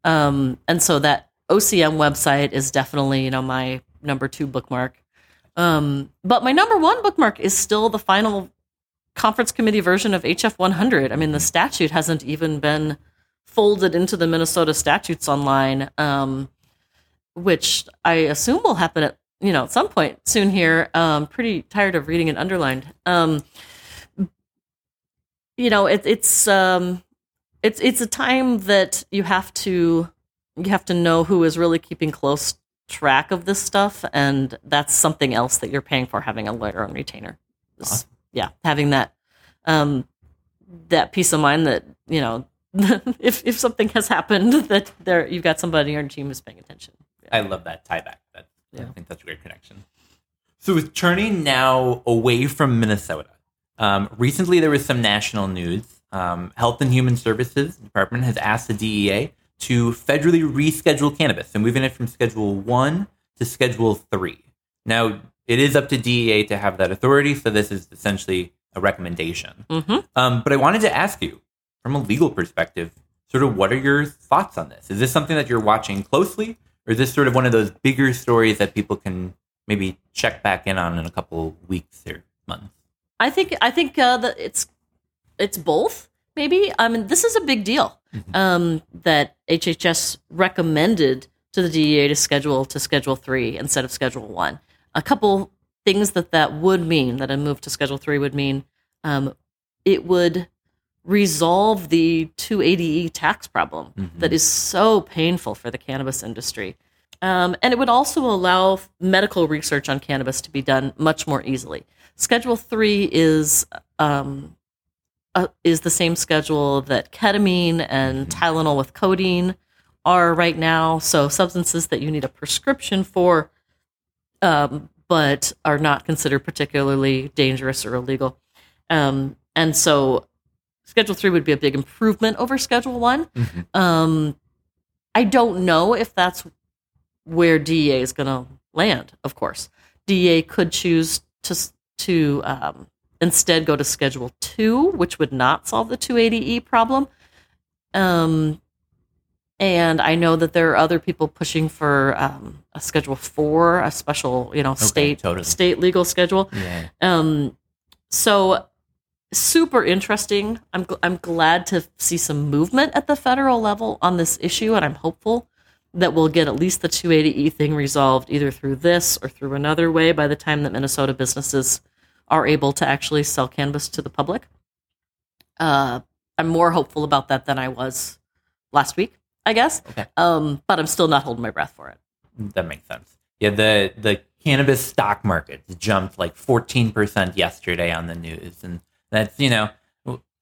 Um, and so that OCM website is definitely, you know, my number two bookmark. Um, but my number one bookmark is still the final conference committee version of HF 100. I mean, the statute hasn't even been folded into the Minnesota statutes online, um, which I assume will happen at you know at some point soon here. Um, pretty tired of reading it underlined. Um, you know, it, it's um, it's it's a time that you have to you have to know who is really keeping close track of this stuff, and that's something else that you're paying for having a lawyer on retainer. This- Yeah, having that um, that peace of mind that you know if if something has happened that there you've got somebody on your team who's paying attention. I love that tie back. That, I Yeah. think that's a great connection. So, with turning now away from Minnesota, um, recently there was some national news. Um, Health and Human Services Department has asked the DEA to federally reschedule cannabis and moving it from Schedule 1 to Schedule 3. Now, it is up to DEA to have that authority, so this is essentially a recommendation. Mhm. Um, but I wanted to ask you, from a legal perspective, sort of what are your thoughts on this? Is this something that you're watching closely? Or is this sort of one of those bigger stories that people can maybe check back in on in a couple weeks or months? I think I think uh, that it's it's both. Maybe I mean this is a big deal um, that HHS recommended to the DEA to schedule to Schedule Three instead of Schedule One. A couple things that that would mean that a move to Schedule Three would mean um, it would resolve the 280E tax problem that is so painful for the cannabis industry. Um, and it would also allow medical research on cannabis to be done much more easily. Schedule three is um, uh, is the same schedule that ketamine and Tylenol with codeine are right now. So substances that you need a prescription for, um, but are not considered particularly dangerous or illegal. Um, and so Schedule three would be a big improvement over Schedule one. Um, I don't know if that's where DEA is going to land. Of course, DEA could choose to to um, instead go to Schedule Two, which would not solve the 280e problem. Um, and I know that there are other people pushing for um, a Schedule Four, a special, you know, state totally. state legal schedule. Yeah. Um, so super interesting. I'm gl- I'm glad to see some movement at the federal level on this issue, and I'm hopeful that we'll get at least the 280e thing resolved either through this or through another way by the time that Minnesota businesses are able to actually sell cannabis to the public. Uh, I'm more hopeful about that than I was last week, I guess. Okay. Um, but I'm still not holding my breath for it. That makes sense. Yeah, the the cannabis stock market jumped like 14% yesterday on the news. And that's, you know,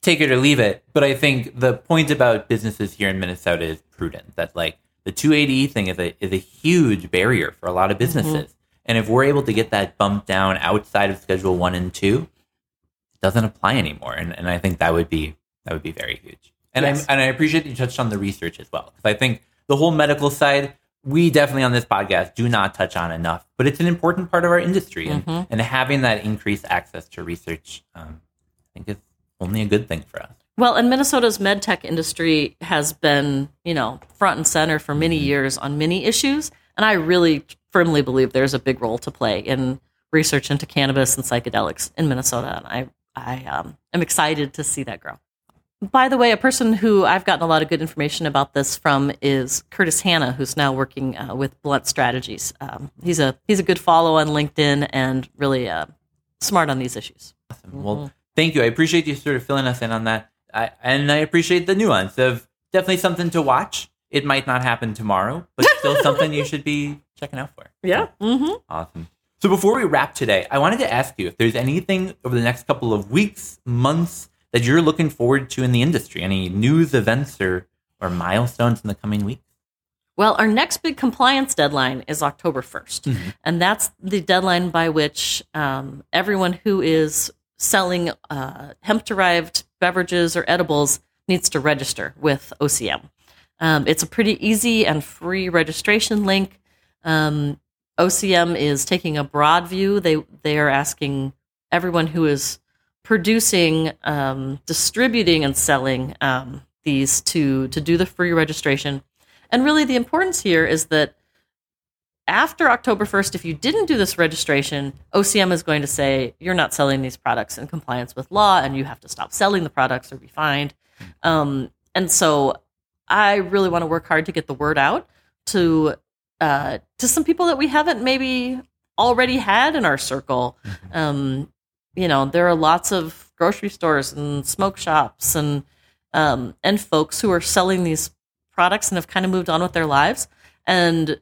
take it or leave it. But I think the point about businesses here in Minnesota is prudent. That like the 280 thing is a is a huge barrier for a lot of businesses. And if we're able to get that bumped down outside of schedule one and two, it doesn't apply anymore. And and I think that would be that would be very huge. And Yes. I and I appreciate that you touched on the research as well. Because I think the whole medical side, we definitely on this podcast do not touch on enough, but it's an important part of our industry. And, and having that increased access to research, um, think it's only a good thing for us. Well, and Minnesota's medtech industry has been, you know, front and center for many years on many issues, and I really firmly believe there's a big role to play in research into cannabis and psychedelics in Minnesota, and I I um, am excited to see that grow. By the way, a person who I've gotten a lot of good information about this from is Curtis Hanna, who's now working uh, with Blunt Strategies. Um, he's a he's a good follow on LinkedIn and really uh, smart on these issues. Awesome. Well, thank you. I appreciate you sort of filling us in on that. I, and I appreciate the nuance of definitely something to watch. It might not happen tomorrow, but still something you should be checking out for. Mm-hmm. Awesome. So before we wrap today, I wanted to ask you if there's anything over the next couple of weeks, months that you're looking forward to in the industry. Any news, events, or or milestones in the coming weeks? Well, our next big compliance deadline is October 1st. And that's the deadline by which um, everyone who is selling uh, hemp derived beverages or edibles needs to register with OCM. Um, it's a pretty easy and free registration link. Um, OCM is taking a broad view. They they are asking everyone who is producing, um, distributing, and selling um, these to to do the free registration. And really, the importance here is that after October 1st, if you didn't do this registration, OCM is going to say you're not selling these products in compliance with law and you have to stop selling the products or be fined. Um, and so I really want to work hard to get the word out to uh, to some people that we haven't maybe already had in our circle. Um, you know, there are lots of grocery stores and smoke shops and um, and folks who are selling these products and have kind of moved on with their lives. And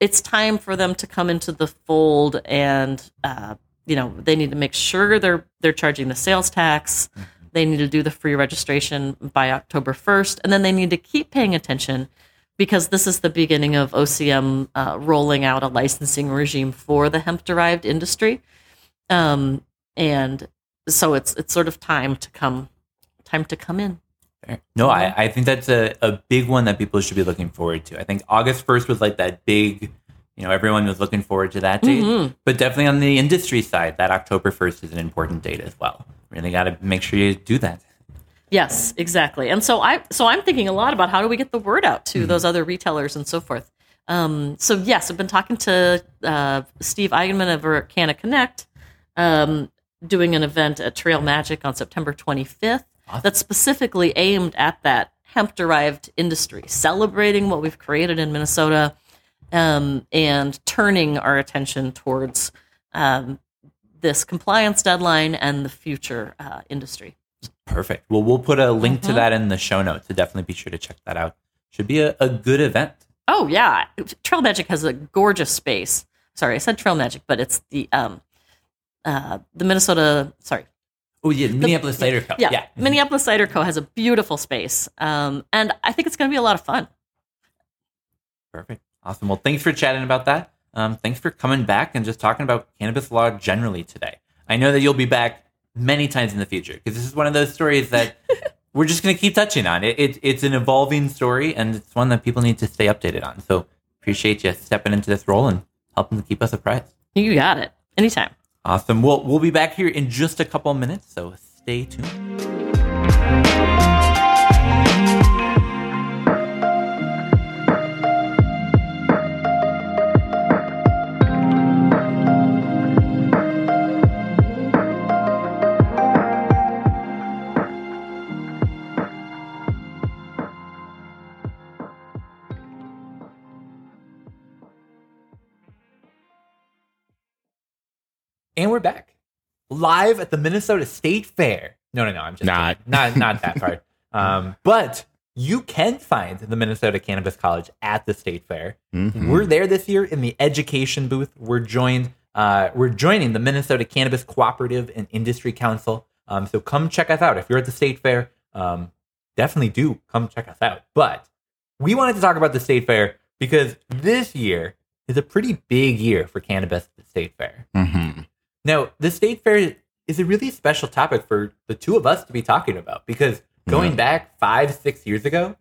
it's time for them to come into the fold and uh, you know they need to make sure they're they're charging the sales tax. They need to do the free registration by october 1st and then they need to keep paying attention because this is the beginning of ocm uh, rolling out a licensing regime for the hemp derived industry. Um, and so it's it's sort of time to come time to come in. No, I, I think that's a, a big one that people should be looking forward to. I think August 1st was like that big, you know, everyone was looking forward to that date. Mhm. But definitely on the industry side, that October 1st is an important date as well. Really got to make sure you do that. Yes, exactly. And so I so I'm thinking a lot about how do we get the word out to those other retailers and so forth. Um, so yes, I've been talking to uh, Steve Eigenman over at Canna Connect, um, doing an event at Trail Magic on September 25th that's specifically aimed at that hemp derived industry, celebrating what we've created in Minnesota um, and turning our attention towards um, this compliance deadline and the future uh, industry. Perfect. Well, we'll put a link Mm-hmm. to that in the show notes, so definitely be sure to check that out. Should be a, a good event. Oh yeah, Trail Magic has a gorgeous space. Sorry, I said Trail Magic, but it's the um, uh, the Minnesota. Sorry, Oh yeah, Minneapolis Cider Cup. yeah, yeah. Minneapolis Cider Co. has a beautiful space, um, and I think it's going to be a lot of fun. Perfect. Awesome. Well, thanks for chatting about that. Um, thanks for coming back and just talking about cannabis law generally today. I know that you'll be back many times in the future because this is one of those stories that we're just going to keep touching on. It, it, it's an evolving story and it's one that people need to stay updated on. So appreciate you stepping into this role and helping to keep us apprised. You got it. Anytime. Awesome. Well, we'll be back here in just a couple minutes, so stay tuned. Live at the Minnesota State Fair. No, no, no. I'm just Not. kidding. not not that part. Um, but you can find the Minnesota Cannabis College at the State Fair. Mhm. We're there this year in the education booth. We're joined. Uh, we're joining the Minnesota Cannabis Cooperative and Industry Council. Um, so come check us out if you're at the State Fair. Um, definitely do come check us out. But we wanted to talk about the State Fair because this year is a pretty big year for cannabis at the State Fair. Mhm. Now, the state fair is a really special topic for the two of us to be talking about because going back five, six years ago,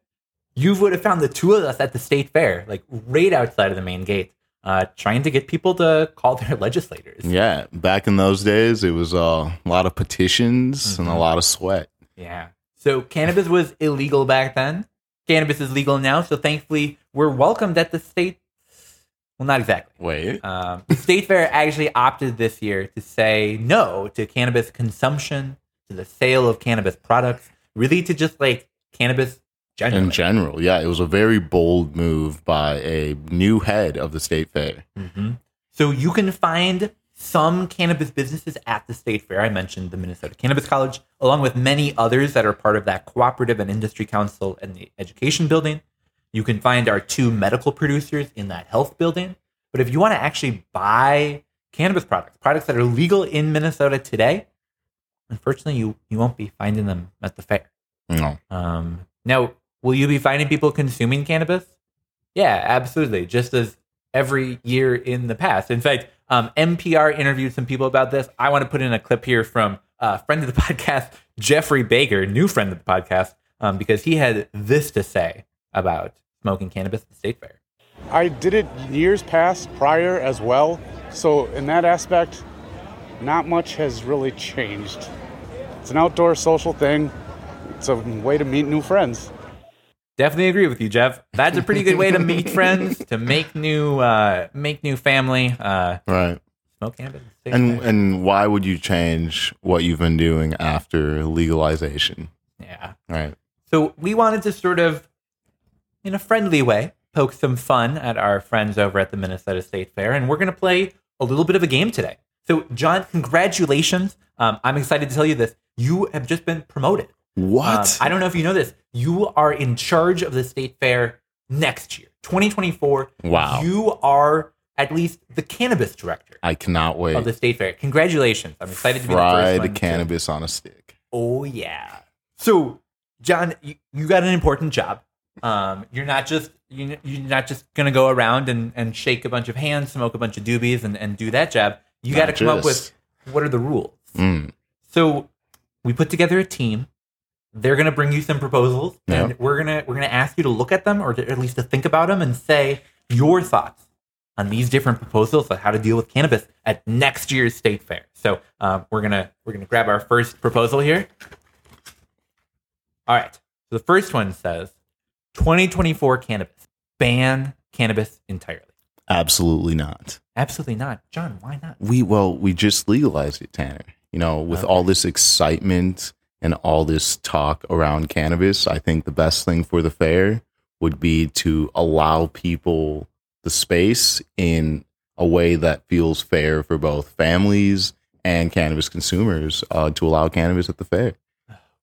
you would have found the two of us at the state fair, like right outside of the main gate, uh, trying to get people to call their legislators. Yeah, back in those days, it was uh, a lot of petitions and a lot of sweat. Yeah. So cannabis was illegal back then. Cannabis is legal now. So thankfully, we're welcomed at the state. Well, not exactly. Wait, Um, state fair actually opted this year to say no to cannabis consumption, to the sale of cannabis products, really to just like cannabis generally. in general, yeah, it was a very bold move by a new head of the state fair. Mhm. So you can find some cannabis businesses at the state fair. I mentioned the Minnesota Cannabis College, along with many others that are part of that cooperative and industry council and the education building. You can find our two medical producers in that health building. But if you want to actually buy cannabis products, products that are legal in Minnesota today, unfortunately, you, you won't be finding them at the fair. No, Um, now, will you be finding people consuming cannabis? Yeah, absolutely. Just as every year in the past. In fact, um, NPR interviewed some people about this. I want to put in a clip here from a friend of the podcast, Jeffrey Baker, new friend of the podcast, um, because he had this to say about smoking cannabis at the state fair. I did it years past prior as well. So, in that aspect, not much has really changed. It's an outdoor social thing, it's a way to meet new friends. Definitely agree with you, Jeff. That's a pretty good way to meet friends, to make new, uh, make new family. Uh, right. smoke cannabis. state And fair. and why would you change what you've been doing after legalization? yeah. Right. So we wanted to sort of, in a friendly way, poke some fun at our friends over at the Minnesota State Fair, and we're going to play a little bit of a game today. So, John, congratulations! Um, I'm excited to tell you this. You have just been promoted. What? Um, I don't know if you know this. You are in charge of the State Fair next year, 2024. Wow. You are at least the cannabis director I cannot wait. of the State Fair. Congratulations! I'm excited to be the first Fried one to- cannabis on a stick. Oh yeah. So, John, you, you got an important job. Um, you're not just you, you're not just gonna go around and, and shake a bunch of hands, smoke a bunch of doobies, and, and do that job. You got to come up with what are the rules. Mm. So, we put together a team. They're gonna bring you some proposals, and we're gonna we're gonna ask you to look at them, or to, at least to think about them, and say your thoughts on these different proposals on how to deal with cannabis at next year's state fair. So um, we're gonna we're gonna grab our first proposal here. All right. So the first one says 2024 cannabis ban cannabis entirely? Absolutely not. Absolutely not. John, why not? We well, we just legalized it, Tanner. You know, with all this excitement and all this talk around cannabis, I think the best thing for the fair would be to allow people the space in a way that feels fair for both families and cannabis consumers uh, to allow cannabis at the fair.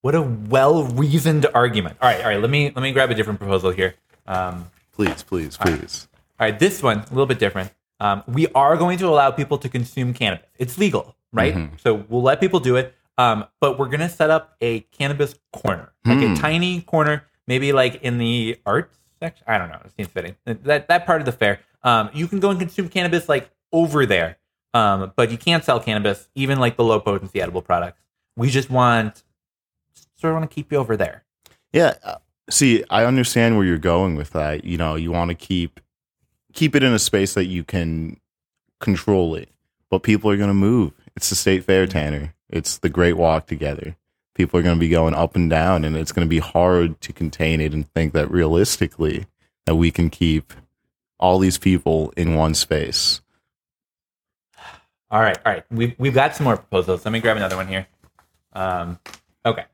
What a well-reasoned argument. All right, all right. Let me let me grab a different proposal here. Um, Please, please, please. All right, this one a little bit different. Um, we are going to allow people to consume cannabis. It's legal, right? So we'll let people do it. Um, but we're gonna set up a cannabis corner, like a tiny corner, maybe like in the arts section. I don't know. It seems fitting. That that part of the fair. Um, you can go and consume cannabis like over there, um, but you can't sell cannabis, even like the low potency edible products. We just want, sort of want to keep you over there. Yeah. uh, See, I understand where you're going with that. You know, you want to keep keep it in a space that you can control it. But people are going to move. It's the state fair, Tanner. It's the great walk together. People are going to be going up and down and it's going to be hard to contain it and think that realistically that we can keep all these people in one space. All right, all right. We've we've got some more proposals. Let me grab another one here. Um, okay.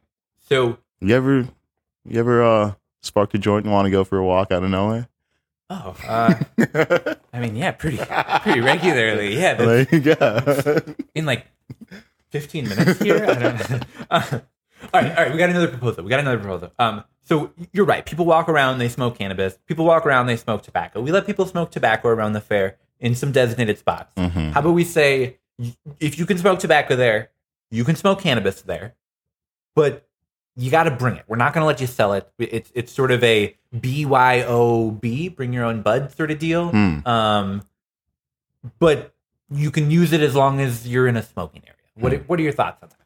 So, You ever you ever uh spark a joint and want to go for a walk out of nowhere? oh, uh, I mean, yeah, pretty pretty regularly. Yeah, that's you in like fifteen minutes here. I don't know. Uh, all right, all right. We got another proposal. We got another proposal. Um, so you're right. People walk around, they smoke cannabis. People walk around, they smoke tobacco. We let people smoke tobacco around the fair in some designated spots. Mhm. How about we say, if you can smoke tobacco there, you can smoke cannabis there, but you got to bring it. We're not going to let you sell it. It's it's sort of a BYOB, bring your own bud sort of deal. Hmm. Um, but you can use it as long as you're in a smoking area. What are, what are your thoughts on that?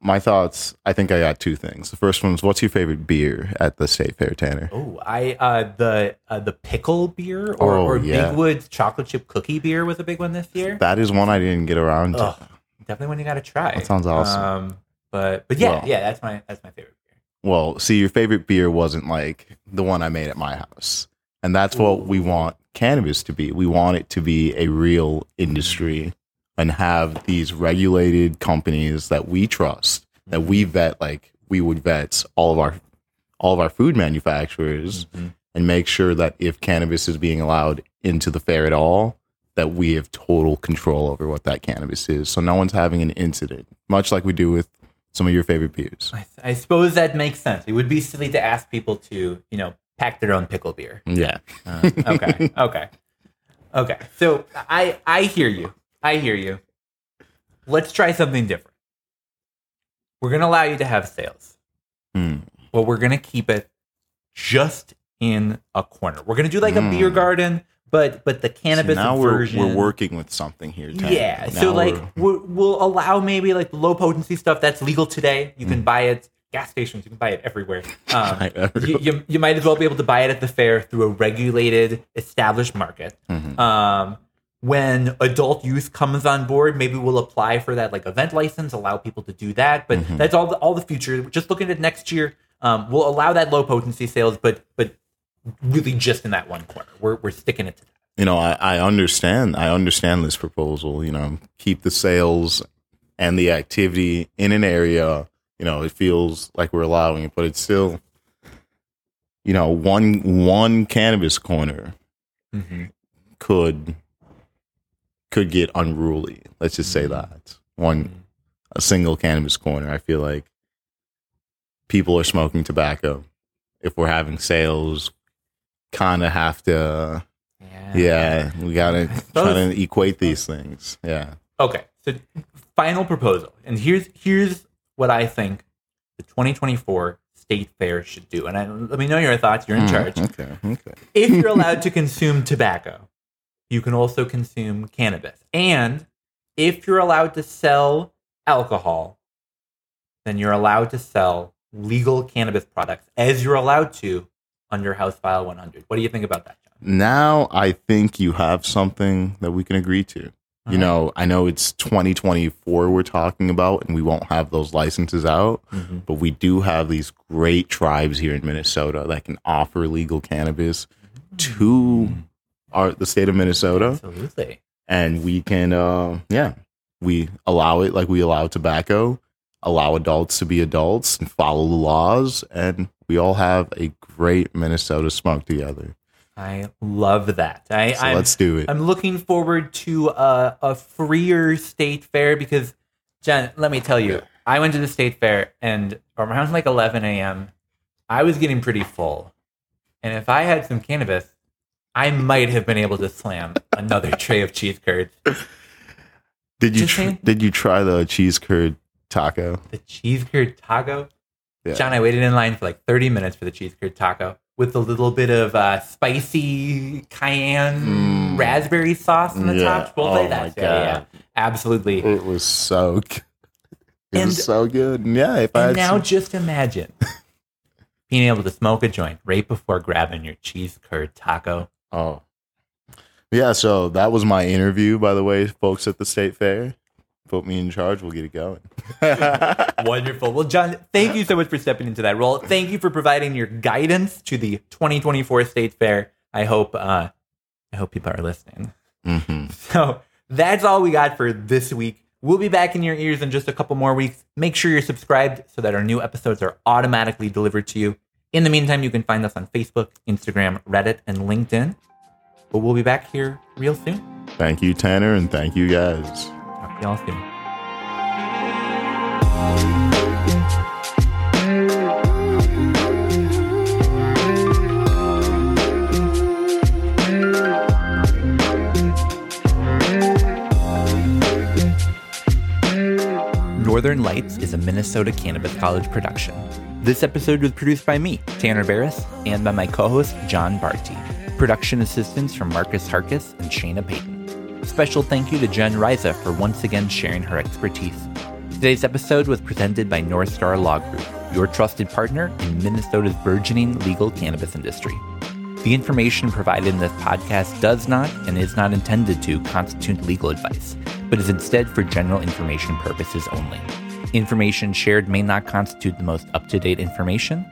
My thoughts, I think I got two things. The first one is what's your favorite beer at the state fair, Tanner? Oh, I uh, the uh, the pickle beer or, Oh, or yeah. Big Woods chocolate chip cookie beer was a big one this year. That is one I didn't get around to. Ugh, definitely one you got to try. That sounds awesome. Um, but but yeah, Well- yeah, that's my that's my favorite beer. Well, see, your favorite beer wasn't like the one I made at my house. And that's what we want cannabis to be. We want it to be a real industry and have these regulated companies that we trust, that we mm-hmm. vet like we would vet all of our all of our food manufacturers mm-hmm. and make sure that if cannabis is being allowed into the fair at all, that we have total control over what that cannabis is. So no one's having an incident, much like we do with some of your favorite beers. I, I suppose that makes sense. It would be silly to ask people to you know pack their own pickle beer. Yeah. Uh, okay, okay, okay. So I I hear you. I hear you. Let's try something different. We're gonna allow you to have sales, Hmm. but we're gonna keep it just in a corner. We're gonna do like a Mm. beer garden, but but the cannabis So now we're, we're working with something here. Yeah. Now So like we're, we'll allow maybe like the low potency stuff that's legal today. You Mm. can buy it gas stations. You can buy it everywhere. Um, you, you, you might as well be able to buy it at the fair through a regulated, established market. Mhm. Um, when adult use comes on board, maybe we'll apply for that like event license, allow people to do that. But Mhm. that's all the all the future. Just looking at next year, um, we'll allow that low potency sales, but but really just in that one corner. We're we're sticking it to that. you know, I, I understand. I understand this proposal. You know, keep the sales and the activity in an area. You know, it feels like we're allowing it, but it's still, you know, one one cannabis corner mm-hmm. could could get unruly. Let's just say mm-hmm. that one a single cannabis corner. I feel like people are smoking tobacco. If we're having sales, kind of have to. Yeah. Yeah, we gotta try to equate these things. Yeah. Okay, so final proposal, and here's here's what I think the 2024 state fair should do. And I, let me know your thoughts. You're in Mm, charge. Okay. Okay. If you're allowed to consume tobacco, you can also consume cannabis. And if you're allowed to sell alcohol, then you're allowed to sell legal cannabis products as you're allowed to under House File 100. What do you think about that, John? Now I think you have something that we can agree to. You right. know, I know it's 2024 we're talking about, and we won't have those licenses out, Mhm. but we do have these great tribes here in Minnesota that can offer legal cannabis. to our the state of Minnesota, Absolutely. and we can, uh, yeah, we allow it like we allow tobacco, allow adults to be adults and follow the laws, and we all have a great Minnesota smoke together. I love that. I, So I'm, let's do it. I'm looking forward to a, a freer state fair because, Jen, let me tell you, I went to the state fair and around like 11 a.m., I was getting pretty full. And if I had some cannabis, I might have been able to slam another tray of cheese curds. Did you tr- did you try the cheese curd taco? The cheese curd taco. Yeah. John, I waited in line for like 30 minutes for the cheese curd taco with a little bit of uh, spicy cayenne Mm. raspberry sauce on the Yeah. top. Chipotle. Oh my That's, yeah, yeah, absolutely. It was so good. It And- was so good. And yeah, if I now some- just imagine being able to smoke a joint right before grabbing your cheese curd taco. Oh. Yeah, so that was my interview, by the way, folks at the state fair. Put me in charge, we'll get it going. Wonderful. Well, John, thank you so much for stepping into that role. Thank you for providing your guidance to the 2024 State Fair. I hope uh, I hope people are listening. hmm So that's all we got for this week. We'll be back in your ears in just a couple more weeks. Make sure you're subscribed so that our new episodes are automatically delivered to you. In the meantime, you can find us on Facebook, Instagram, Reddit, and LinkedIn. But we'll be back here real soon. Thank you, Tanner, and thank you guys. Northern Lights is a Minnesota Cannabis College production. This episode was produced by me, Tanner Barris, and by my co host, John Barty. Production assistance from Marcus Harkis and Shayna Payton. Special thank you to Jen Reise for once again sharing her expertise. Today's episode was presented by North Star Law Group, your trusted partner in Minnesota's burgeoning legal cannabis industry. The information provided in this podcast does not and is not intended to constitute legal advice, but is instead for general information purposes only. Information shared may not constitute the most up to date information.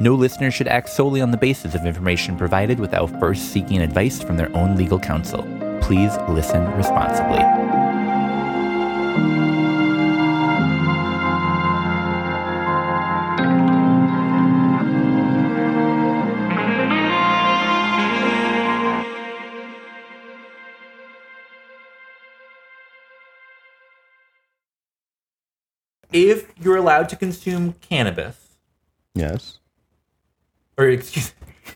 No listener should act solely on the basis of information provided without first seeking advice from their own legal counsel. Please listen responsibly. If you're allowed to consume cannabis, Yes. or excuse